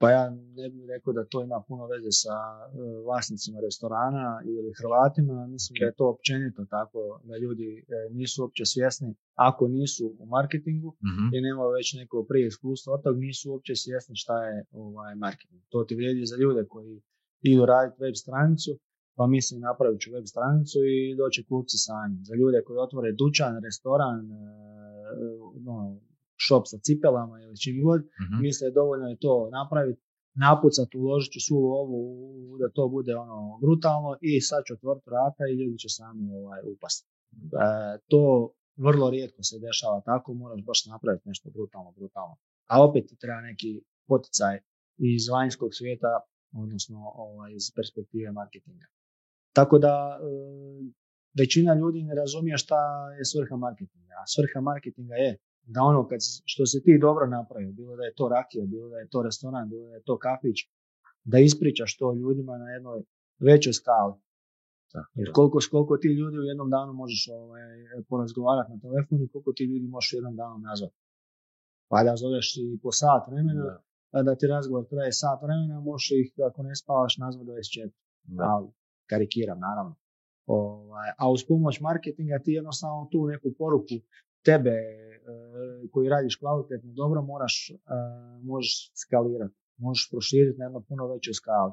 Pa ja ne bih rekao da to ima puno veze sa e, vlasnicima restorana ili Hrvatima. Mislim da je to općenito tako da ljudi e, nisu uopće svjesni ako nisu u marketingu Mhm. i nemaju već neko prije iskustva od tog, nisu uopće svjesni šta je ovaj marketing. To ti vrijedi za ljude koji idu raditi web stranicu, pa mislim napravit ću web stranicu i doći kupci sami. Za ljude koji otvore dućan, restoran, e, no, shop sa cipelama ili čim god, Mhm. misle dovoljno je to napraviti, napucati, uložit ću svu ovu da to bude ono brutalno i sad ću otvoriti vrata i ljudi će sami ovaj, upasti. E, to vrlo rijetko se dešava tako, moraš baš napraviti nešto brutalno, brutalno. A opet ti treba neki poticaj iz vanjskog svijeta, odnosno ovaj, iz perspektive marketinga. Tako da e, većina ljudi ne razumije šta je svrha marketinga. A svrha marketinga je da ono kad, što si ti dobro napravio, bilo da je to rakija, bilo da je to restoran, bilo da je to kafić, da ispričaš to ljudima na jednoj većoj skali. Tako Jer koliko, koliko ti ljudi u jednom danu možeš ovaj, porazgovarati na telefonu i koliko ti ljudi možeš u jednom danu nazvati. Pa da zoveš i po sat vremena, Da, a da ti razgovor traje sat vremena, možeš ih, ako ne spavaš, nazvati 24. da. Ali, karikiram, naravno. Ovaj, a uz pomoć marketinga ti jednostavno tu neku poruku tebe e, koji radiš kvalitetno dobro moraš, e, možeš skalirati, možeš proširiti na jedno puno većoj skali.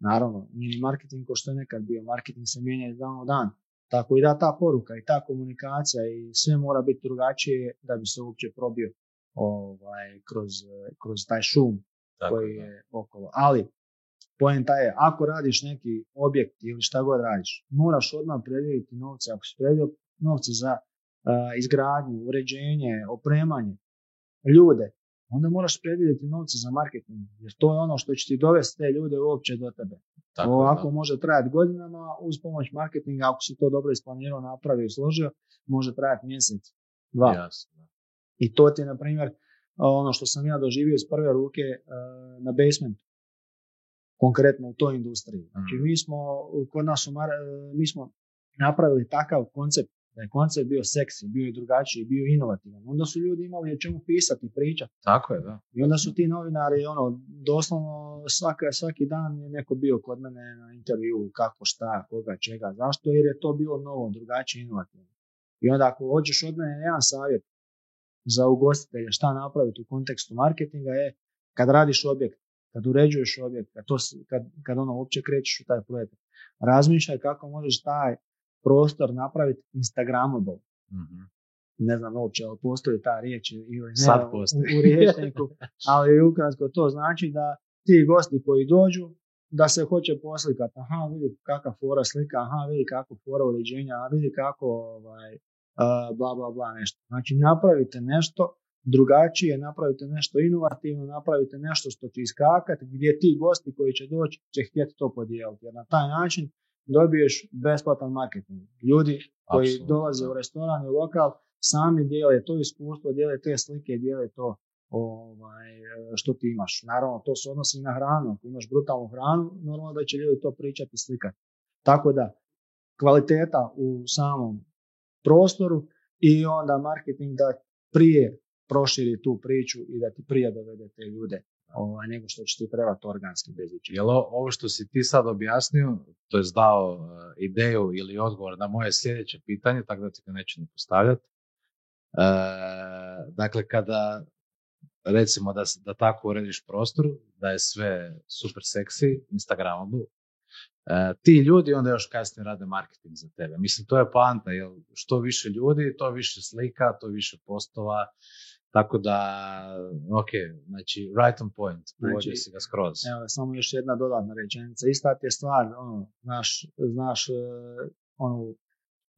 Naravno, nije ni marketing ko što je nekad bio, marketing se mijenja iz dana u dan. Tako i da ta poruka i ta komunikacija i sve mora biti drugačije da bi se uopće probio ovaj, kroz, kroz taj šum Tako koji da. je okolo. Ali, poenta je, ako radiš neki objekt ili šta god radiš, moraš odmah predvidjeti novce. Ako si predvidio novce za izgradnju, uređenje, opremanje, ljude, onda moraš predvidjeti novce za marketing, jer to je ono što će ti dovesti te ljude uopće do tebe. Tako Ovako da. može trajati godinama, uz pomoć marketinga, ako si to dobro isplanirao, napravio i složio, može trajati mjesec, dva. Jasno, da. I to ti je, na primjer, ono što sam ja doživio iz prve ruke e, na basementu. Konkretno u toj industriji. Znači, Mhm. mi smo, kod nas u Mar- e, mi smo napravili takav koncept, da je koncept bio seksi, bio je drugačiji, bio je inovativan. Onda su ljudi imali o čemu pisati, pričati. Tako je, da. I onda su ti novinari, ono, doslovno svaka, svaki dan je neko bio kod mene na intervju, kako, šta, koga, čega, zašto, jer je to bilo novo, drugačije, inovativno. I onda ako hoćeš od mene jedan savjet za ugostitelje šta napraviti u kontekstu marketinga je kad radiš objekt, kad uređuješ objekt, kad, to, kad, kad ono uopće krećeš u taj projekt, razmišljaj kako možeš taj prostor napraviti instagramable Mhm. ne znam uopće, ali postoji ta riječ ili ne Sad u- postoji. u, riječniku, ali ukratko to znači da ti gosti koji dođu, da se hoće poslikati, aha vidi kakva fora slika, aha vidi kako fora uređenja, aha vidi kako ovaj, a, bla bla bla nešto. Znači napravite nešto drugačije, napravite nešto inovativno, napravite nešto što će iskakati, gdje ti gosti koji će doći će htjeti to podijeliti. Jer na taj način dobiješ besplatan marketing. Ljudi koji Apsolutno, dolaze u restoran i lokal sami dijele to iskustvo, dijele te slike, dijele to ovaj, što ti imaš. Naravno, to se odnosi i na hranu. Ako imaš brutalnu hranu, normalno da će ljudi to pričati i slikati. Tako da, kvaliteta u samom prostoru i onda marketing da prije proširi tu priču i da ti prije dovede te ljude ovaj, nego što će ti trebati organski bez ičega. Jel ovo što si ti sad objasnio, to je dao uh, ideju ili odgovor na moje sljedeće pitanje, tako da ti ga neću ni postavljati. E, dakle, kada recimo da, da tako urediš prostor, da je sve super seksi, instagramable, e, ti ljudi onda još kasnije rade marketing za tebe. Mislim, to je poanta, jer što više ljudi, to više slika, to više postova, tako da, ok, znači, right on point, pogodio Znači, si ga skroz. Evo, samo još jedna dodatna rečenica. Ista ti je stvar, ono, znaš, znaš e, onu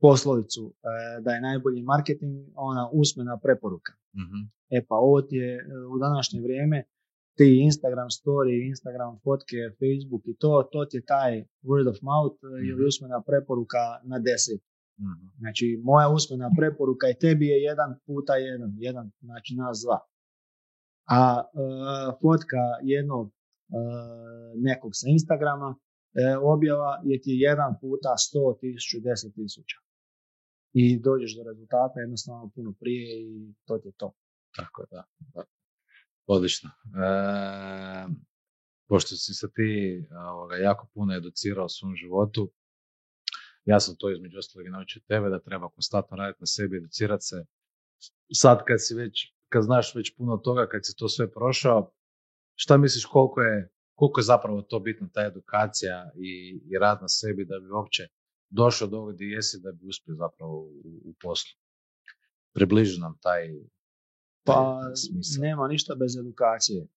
poslovicu e, da je najbolji marketing ona usmena preporuka. Mhm. E pa ovo ti je e, u današnje vrijeme ti Instagram story, Instagram fotke, Facebook i to, to ti je taj word of mouth e, ili usmena preporuka na deset. Mhm. Znači, moja usmena preporuka i tebi je jedan puta jedan, jedan, znači nas dva. A e, fotka jednog e, nekog sa Instagrama, e, objava je ti jedan puta sto tisuću, deset tisuća. I dođeš do rezultata jednostavno puno prije i to ti je to. Tako je, da. da. Odlično. E, pošto si se ti ovoga, jako puno educirao u svom životu, ja sam to između ostalog i naučio tebe da treba konstantno raditi na sebi, educirati se. Sad kad si već, kad znaš već puno toga, kad si to sve prošao, šta misliš koliko je, koliko je zapravo to bitna ta edukacija i, i rad na sebi da bi uopće došao do ovog gdje jesi da bi uspio zapravo u, u poslu. Približi nam taj, Pa nema ništa bez edukacije. E,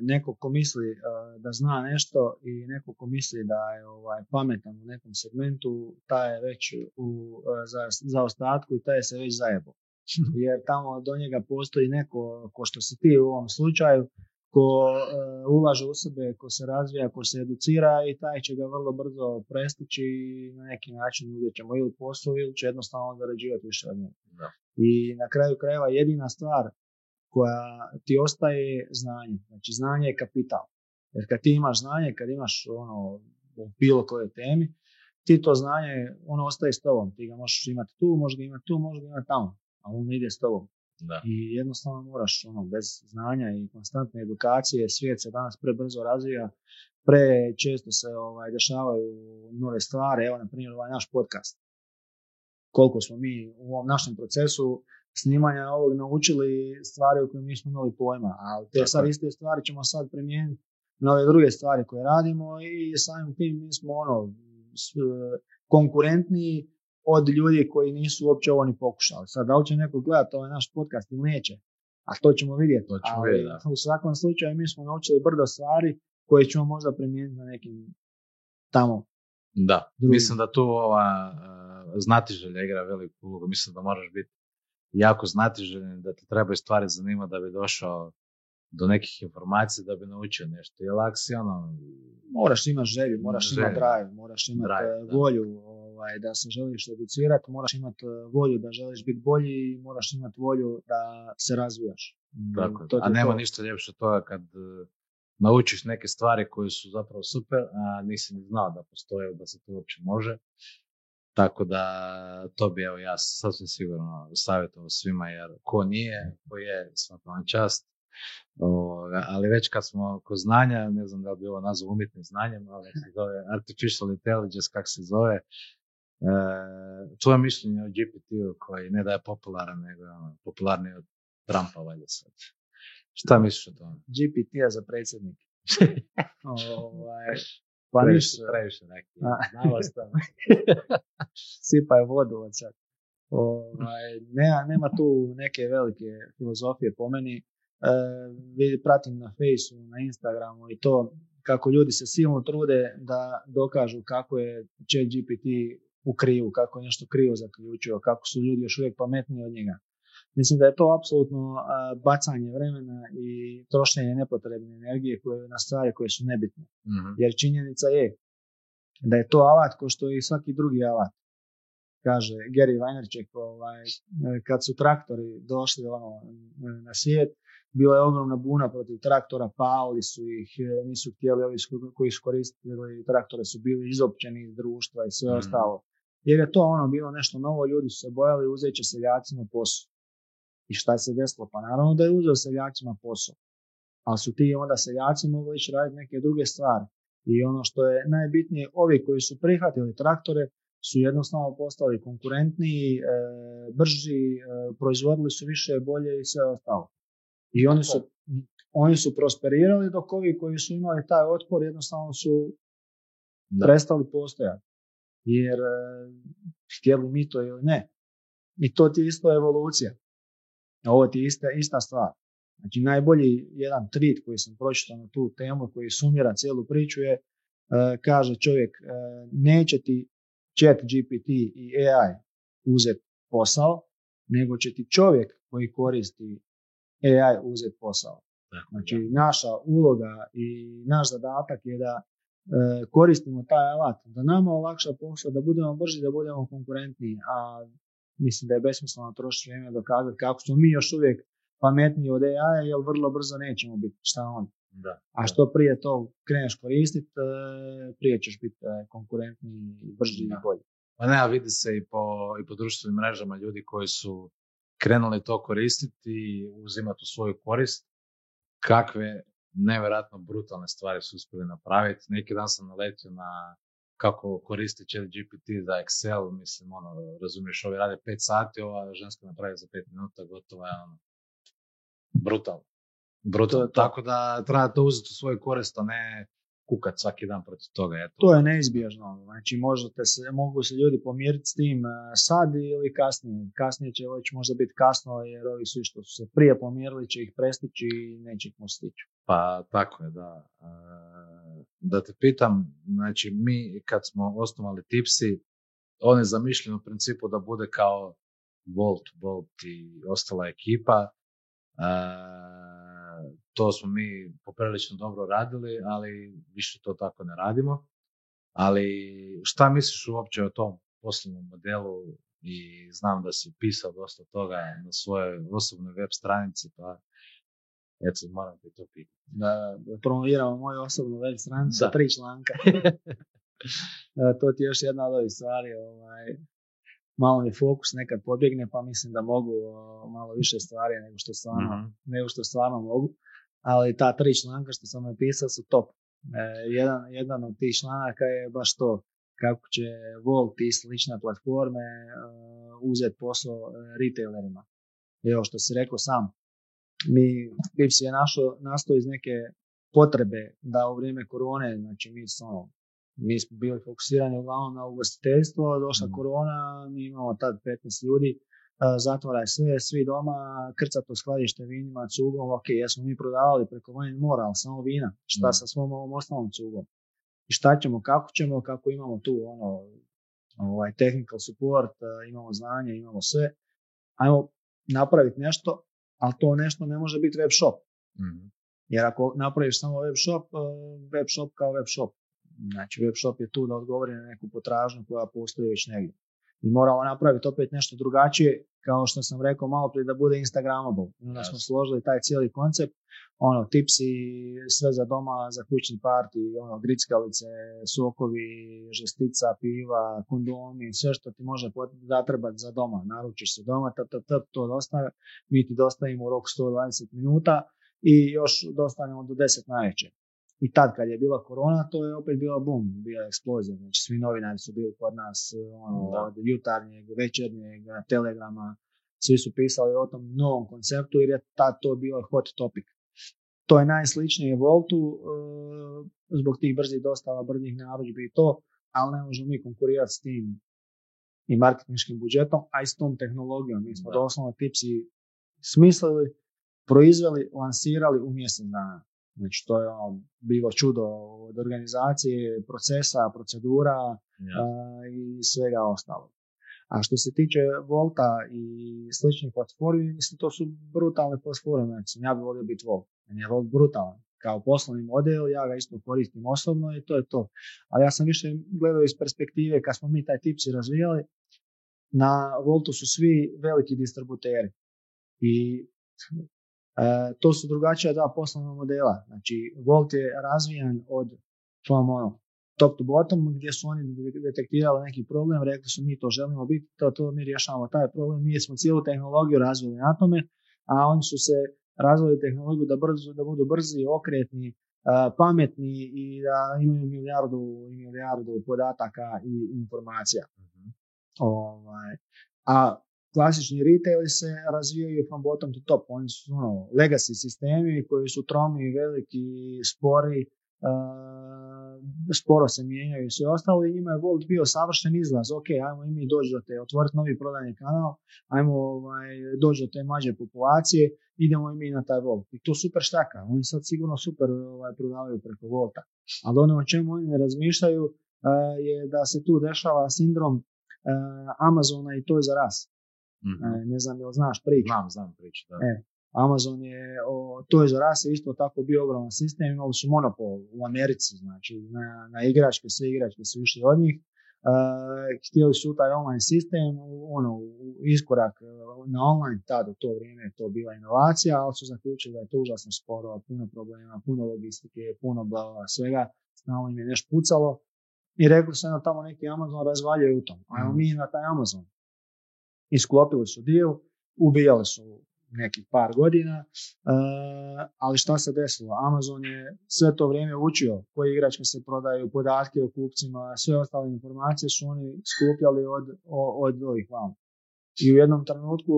Neko ko misli e, da zna nešto i neko ko misli da je ovaj, pametan u nekom segmentu, taj je već u e, za, zaostatku i taj je se već zajebo. Jer tamo do njega postoji neko, ko što si ti u ovom slučaju, ko e, ulaže u sebe, ko se razvija, ko se educira i taj će ga vrlo brzo prestići i na neki način uvijek ćemo ili posao ili će jednostavno zarađivati više od njega. I na kraju krajeva jedina stvar koja ti ostaje je znanje. Znači znanje je kapital. Jer kad ti imaš znanje, kad imaš ono u bilo kojoj temi, ti to znanje, ono ostaje s tobom. Ti ga možeš imati tu, možeš ga imati tu, možeš ga imati tamo. A on ide s tobom. Da. I jednostavno moraš, ono, bez znanja i konstantne edukacije, svijet se danas prebrzo razvija, pre često se ovaj, dešavaju nove stvari, evo na primjer ovaj naš podcast. Koliko smo mi u ovom našem procesu snimanja ovog naučili stvari o kojima nismo imali pojma, a te sad iste stvari ćemo sad primijeniti na ove druge stvari koje radimo i samim tim mi smo ono, s- konkurentniji od ljudi koji nisu uopće ovo ni pokušali. Sad, da li će neko gledati ovaj naš podcast ili neće, a to ćemo vidjeti. To ćemo Ali vidjeti, u svakom slučaju mi smo naučili brdo stvari koje ćemo možda primijeniti na nekim tamo. Da, Drugi. mislim da tu ova uh, znatiželja igra veliku ulogu. Mislim da moraš biti jako znatiželjen, da te trebaju stvari zanimati da bi došao do nekih informacija, da bi naučio nešto. Jer ako si ono, Moraš imati želju, moraš imati drive, moraš imati da. volju ovaj, da se želiš educirati, moraš imati eh, volju da želiš biti bolji i moraš imati volju da se razvijaš. Tako, je. to a je nema to. ništa ljepše od toga kad uh, naučiš neke stvari koje su zapravo super, a nisi ni znao da postoje, da se to uopće može. Tako da to bi evo ja sasvim sigurno savjetovao svima jer ko nije, ko je, svaka vam čast. Ovoga, ali već kad smo kod znanja, ne znam da li bi ovo nazvao umjetnim znanjem, ali se zove artificial intelligence, kak se zove, e, tvoje mišljenje o GPT-u koji ne da je popularan, nego je ono, popularniji od Trumpa valjda sad. Šta misliš o tome? GPT-a za predsjednik. ovaj, pa previše, ništa, previše neki. Znamo šta. sipaj vodu od sad. Ovaj, nema, nema tu neke velike filozofije po meni. E, pratim na Faceu, na Instagramu i to kako ljudi se silno trude da dokažu kako je ChatGPT u krivu, kako je nešto krivo zaključio, kako su ljudi još uvijek pametniji od njega. Mislim da je to apsolutno bacanje vremena i trošenje nepotrebne energije koje, na stvari koje su nebitne. Mhm. Jer činjenica je da je to alat ko što je i svaki drugi alat. Kaže Gary Vaynerchuk, ovaj, kad su traktori došli ono, na svijet, bila je ogromna buna protiv traktora, pali su ih, eh, nisu htjeli, ovi koji su koristili traktore su bili izopćeni iz društva i sve Mhm. ostalo. Jer je to ono bilo nešto novo, ljudi su se bojali, uzet će seljacima posao. I šta se desilo? Pa naravno da je uzeo seljacima posao. Ali su ti onda seljaci mogli ići raditi neke druge stvari. I ono što je najbitnije, ovi koji su prihvatili traktore su jednostavno postali konkurentniji, e, brži, e, proizvodili su više, bolje i sve ostalo. I oni su, oni su prosperirali dok ovi koji su imali taj otpor jednostavno su Da. prestali postojati. Jer e, htjeli mi to ili ne. I to ti je isto evolucija. Ovo ti je ista, ista stvar. Znači najbolji jedan tweet koji sam pročitao na tu temu koji sumira cijelu priču je e, kaže čovjek e, neće ti chat GPT i AI uzeti posao, nego će ti čovjek koji koristi AI uzeti posao. Znači naša uloga i naš zadatak je da e, koristimo taj alat, da nama olakša posao, da budemo brži, da budemo konkurentniji, a mislim da je besmisleno trošiti vrijeme dokazati kako smo mi još uvijek pametniji od AI, jer vrlo brzo nećemo biti šta on. da. A što prije to kreneš koristiti, e, prije ćeš biti e, konkurentniji, brži i bolji. Pa ne, a vidi se i po, i po društvenim mrežama ljudi koji su krenuli to koristiti i uzimati u svoju korist, kakve nevjerojatno brutalne stvari su uspjeli napraviti. Neki dan sam naletio na kako koristi chat GPT za Excel, mislim, ono, razumiješ, ovi rade 5 sati, ova ženska napravi za 5 minuta, gotovo je ono, brutalno. To. Tako da treba to uzeti u svoju korist, a ne kukat svaki dan protiv toga. Eto. To je neizbježno. Znači, možete se, mogu se ljudi pomiriti s tim e, sad ili kasnije. Kasnije će već možda biti kasno jer ovi svi što su se prije pomirili će ih prestići i neće ih stići. Pa tako je, da. E, da te pitam, znači mi kad smo osnovali Tipsi, on je zamišljen u principu da bude kao Volt, Bolt i ostala ekipa. E, to smo mi poprilično dobro radili, ali više to tako ne radimo. Ali šta misliš uopće o tom poslovnom modelu i znam da si pisao dosta toga na svojoj osobnoj web stranici, pa eto, moram ti to pitati. Da, promoviramo moju osobnu web stranicu sa tri članka. to ti je još jedna od ovih stvari. Ovaj, malo mi fokus nekad pobjegne, pa mislim da mogu malo više stvari nego što stvarno, mm nego što stvarno mogu ali ta tri članka što sam napisao su top. E, jedan, jedan od tih članaka je baš to kako će Volt i slične platforme uh, uzeti posao uh, retailerima. Evo što si rekao sam, mi Pips je našo, nastao iz neke potrebe da u vrijeme korone, znači mi smo, mi smo bili fokusirani uglavnom na ugostiteljstvo, došla mm. korona, mi imamo tad 15 ljudi, zatvara sve, svi doma, krcato skladište vinima, cugom, ok, jesmo mi prodavali preko vojne mora, ali samo vina, šta mm. sa svom ovom osnovnom cugom. I šta ćemo, kako ćemo, kako imamo tu ono, ovaj, technical support, imamo znanje, imamo sve. Ajmo napraviti nešto, ali to nešto ne može biti web shop. Mm. Jer ako napraviš samo web shop, web shop kao web shop. Znači web shop je tu da odgovori na neku potražnju koja postoji već negdje i moramo napraviti opet nešto drugačije, kao što sam rekao malo prije da bude Instagramable. Onda smo složili taj cijeli koncept, ono, tipsi, sve za doma, za kućni parti, ono, grickalice, sokovi, žestica, piva, kondomi, sve što ti može zatrebati za doma. Naručiš se doma, tap, tap, tap, to dostave, mi ti dostavimo u rok 120 minuta i još dostanemo do 10 najveće. I tad kad je bila korona, to je opet bila bum, bila eksplozija. Znači svi novinari su bili kod nas, ono, od jutarnjeg, večernjeg, telegrama, svi su pisali o tom novom konceptu jer je tad to bilo hot topic. To je najsličnije Voltu, e, zbog tih brzih dostava, brzih narudžbi i to, ali ne možemo mi konkurirati s tim i marketinškim budžetom, a i s tom tehnologijom. Mi smo doslovno tipsi smislili, proizveli, lansirali u mjesec dana. Znači to je ono, bilo čudo od organizacije, procesa, procedura i svega ostalog. A što se tiče Volta i sličnih platformi, mislim to su brutalne platforme. Znači, ja bih volio biti Volt. Meni je Volt brutalan. Kao poslovni model, ja ga isto koristim osobno i to je to. Ali ja sam više gledao iz perspektive kad smo mi taj tipsi razvijali, na Voltu su svi veliki distributeri. I to su drugačija dva poslovna modela. Znači, Volt je razvijan od ono, top to bottom, gdje su oni detektirali neki problem, rekli su mi to želimo biti, to, to mi rješavamo taj problem, mi smo cijelu tehnologiju razvili na tome, a oni su se razvili tehnologiju da, brzo, da budu brzi, okretni, e, pametni i da imaju milijardu, milijardu podataka i informacija. mm Ovaj, a klasični retail se razvijaju from bottom to top. Oni su ono, legacy sistemi koji su tromi, veliki, spori, uh, sporo se mijenjaju i sve ostalo i njima je Volt bio savršen izlaz. Ok, ajmo i mi doći do te, otvoriti novi prodajni kanal, ajmo ovaj, doći do te mađe populacije, idemo i mi na taj Volt. I to super štaka. Oni sad sigurno super ovaj, prodavaju preko Volta. Ali ono o čemu oni ne razmišljaju uh, je da se tu dešava sindrom uh, Amazona i to je za ras. Mm-hmm. Ne znam jel znaš priču. Znam, znam priču, da. E, Amazon je, o, to je za ras isto tako bio ogroman sistem, imali su monopol u Americi, znači na, na igračke, sve igračke su išli od njih. Uh, htjeli su taj online sistem, ono, iskorak e, na online, tada u to vrijeme je to bila inovacija, ali su zaključili da je to užasno sporo, puno problema, puno logistike, puno blava, svega, znamo im je nešto pucalo i rekli su tamo neki Amazon razvaljaju u tom, ajmo mm. mi na taj Amazon isklopili su deal, ubijali su nekih par godina, ali šta se desilo? Amazon je sve to vrijeme učio koje igračke se prodaju, podatke o kupcima, sve ostale informacije su oni skupljali od, od ovih vam I u jednom trenutku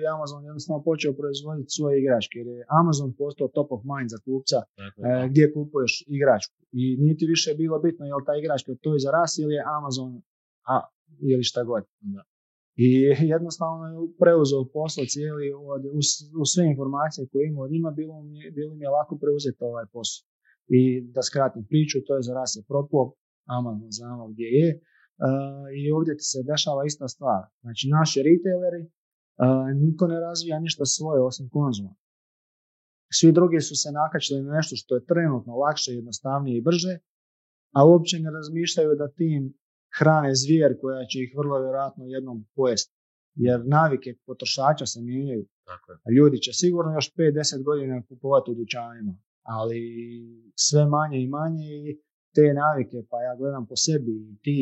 je Amazon jednostavno počeo proizvoditi svoje igračke, jer je Amazon postao top of mind za kupca Dakle, e, gdje kupuješ igračku. I nije ti više bilo bitno je li ta igračka to za ras ili je Amazon a, ili šta god. Da. I jednostavno je preuzeo posao cijeli, od, uz, sve informacije koje ima od njima, bilo mi, bilo mi je lako preuzeti ovaj posao. I da skratim priču, to je za ras je propao, Amazon znamo gdje je. E, I ovdje ti se dešava ista stvar. Znači naši retaileri, e, niko ne razvija ništa svoje osim konzuma. Svi drugi su se nakačili na nešto što je trenutno lakše, jednostavnije i brže, a uopće ne razmišljaju da tim hrane zvijer koja će ih vrlo vjerojatno jednom pojesti. Jer navike potrošača se mijenjaju. A ljudi će sigurno još 5-10 godina kupovati u dućanima, ali sve manje i manje i te navike, pa ja gledam po sebi i ti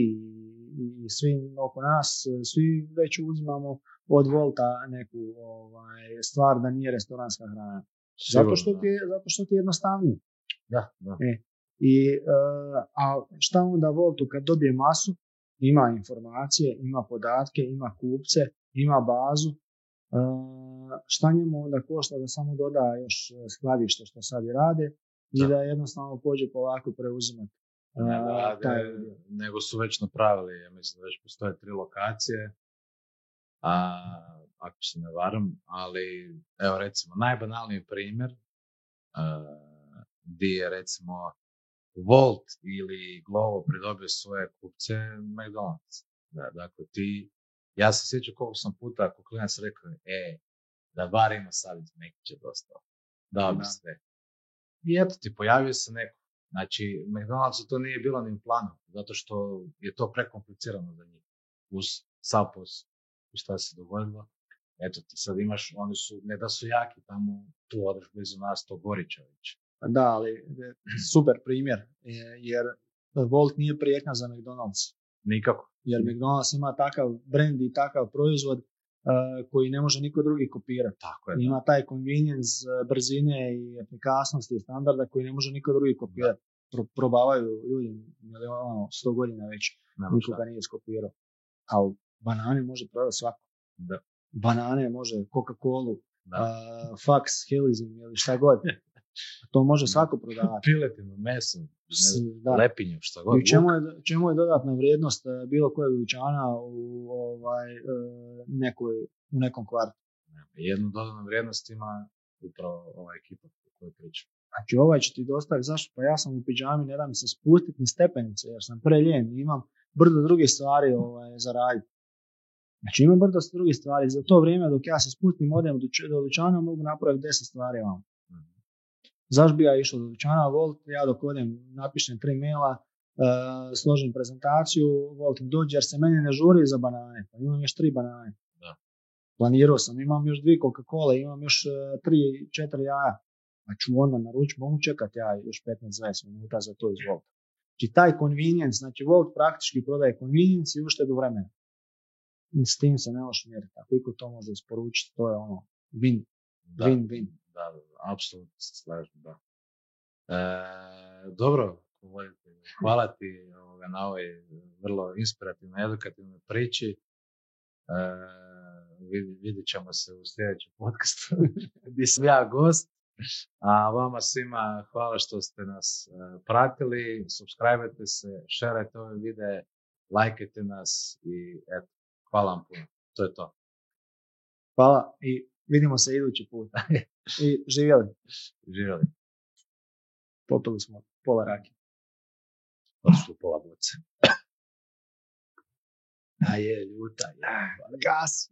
i, svi oko nas, svi već uzimamo od Volta neku ovaj, stvar da nije restoranska hrana. Zato što, ti je, zato što ti je jednostavnije. Da, da. I, e, a šta onda Voltu kad dobije masu, ima informacije, ima podatke, ima kupce, ima bazu, e, šta njemu onda košta da samo doda još skladište što sad i rade i Da. da jednostavno pođe polako preuzimati e, Ne rade, taj nego su već napravili, ja mislim da već postoje tri lokacije, a, ako se ne varam, ali evo recimo najbanalniji primjer a, di je recimo Volt ili Glovo pridobio svoje kupce McDonald's. Da, dakle, ti, ja se sjećam koliko sam puta ako klinac rekao, e, da bar ima sad iz Mekića dosta. Dao bi Da. sve. I eto ti, pojavio se neko. Znači, McDonald'su to nije bilo ni u planu, zato što je to prekomplicirano za njih. Uz sav posao. I šta se dogodilo? Eto ti sad imaš, oni su, ne da su jaki tamo, tu odeš blizu nas, to Gorića već. Da, ali e, super primjer, e, jer Volt nije prijetnja za McDonald's. Nikako. jer McDonald's ima takav brand i takav proizvod uh, koji ne može niko drugi kopirati. Tako je. Ima taj convenience brzine i efikasnosti i standarda koji ne može niko drugi kopirati. Pro, probavaju ljudi miliona, sto godina već, niko ga nije skopirao. A banane može prodati svako. Da. Banane može, Coca-Cola, uh, Fax, Helizin ili šta god. To može svako prodavati. Piletinu, meso, lepinju, šta god. I čemu je, čemu je dodatna vrijednost e, bilo kojeg dućana u, ovaj, e, nekoj, u nekom kvartu? Jednu dodanu vrijednost ima upravo ova ekipa o kojoj pričam. Znači ovaj će ti dostaviti, zašto? Pa ja sam u pidžami, ne da mi se spustiti ni stepenice jer sam preljen imam brdo drugih stvari ovaj, za raditi. Znači imam brdo drugih stvari, za to vrijeme dok ja se spustim, odem do, dućana, mogu napraviti 10 stvari vam. Zašto bi ja išao do dućana Volt, ja dok odem napišem tri maila, uh, složim prezentaciju, Volt dođe jer se meni ne žuri za banane, pa imam još tri banane. Da. Planirao sam, imam još dvije Coca-Cola, imam još uh, tri, četiri jaja, pa ću onda naručiti, mogu čekati ja još 15-20 minuta za to iz Volta. Znači taj convenience, znači Volt praktički prodaje convenience i uštedu vremena. I s tim se ne možeš mjeriti. Ako iko to može isporučiti, to je ono win, Da, win, win. da, da, apsolutno se slažem, da. E, dobro, hvala ti ovoga, na ovoj vrlo inspirativnoj, edukativnoj priči. E, vid- vidjet ćemo se u sljedećem podcastu gdje sam ja gost. A vama svima hvala što ste nas e, pratili, subscribe se, šerajte ove videe, lajkajte nas i eto, hvala vam puno. To je to. Hvala i vidimo se idući put. I živjeli. Živjeli. Popili smo pola rake. Otišli pola boce. A je, ljuta je. Gas.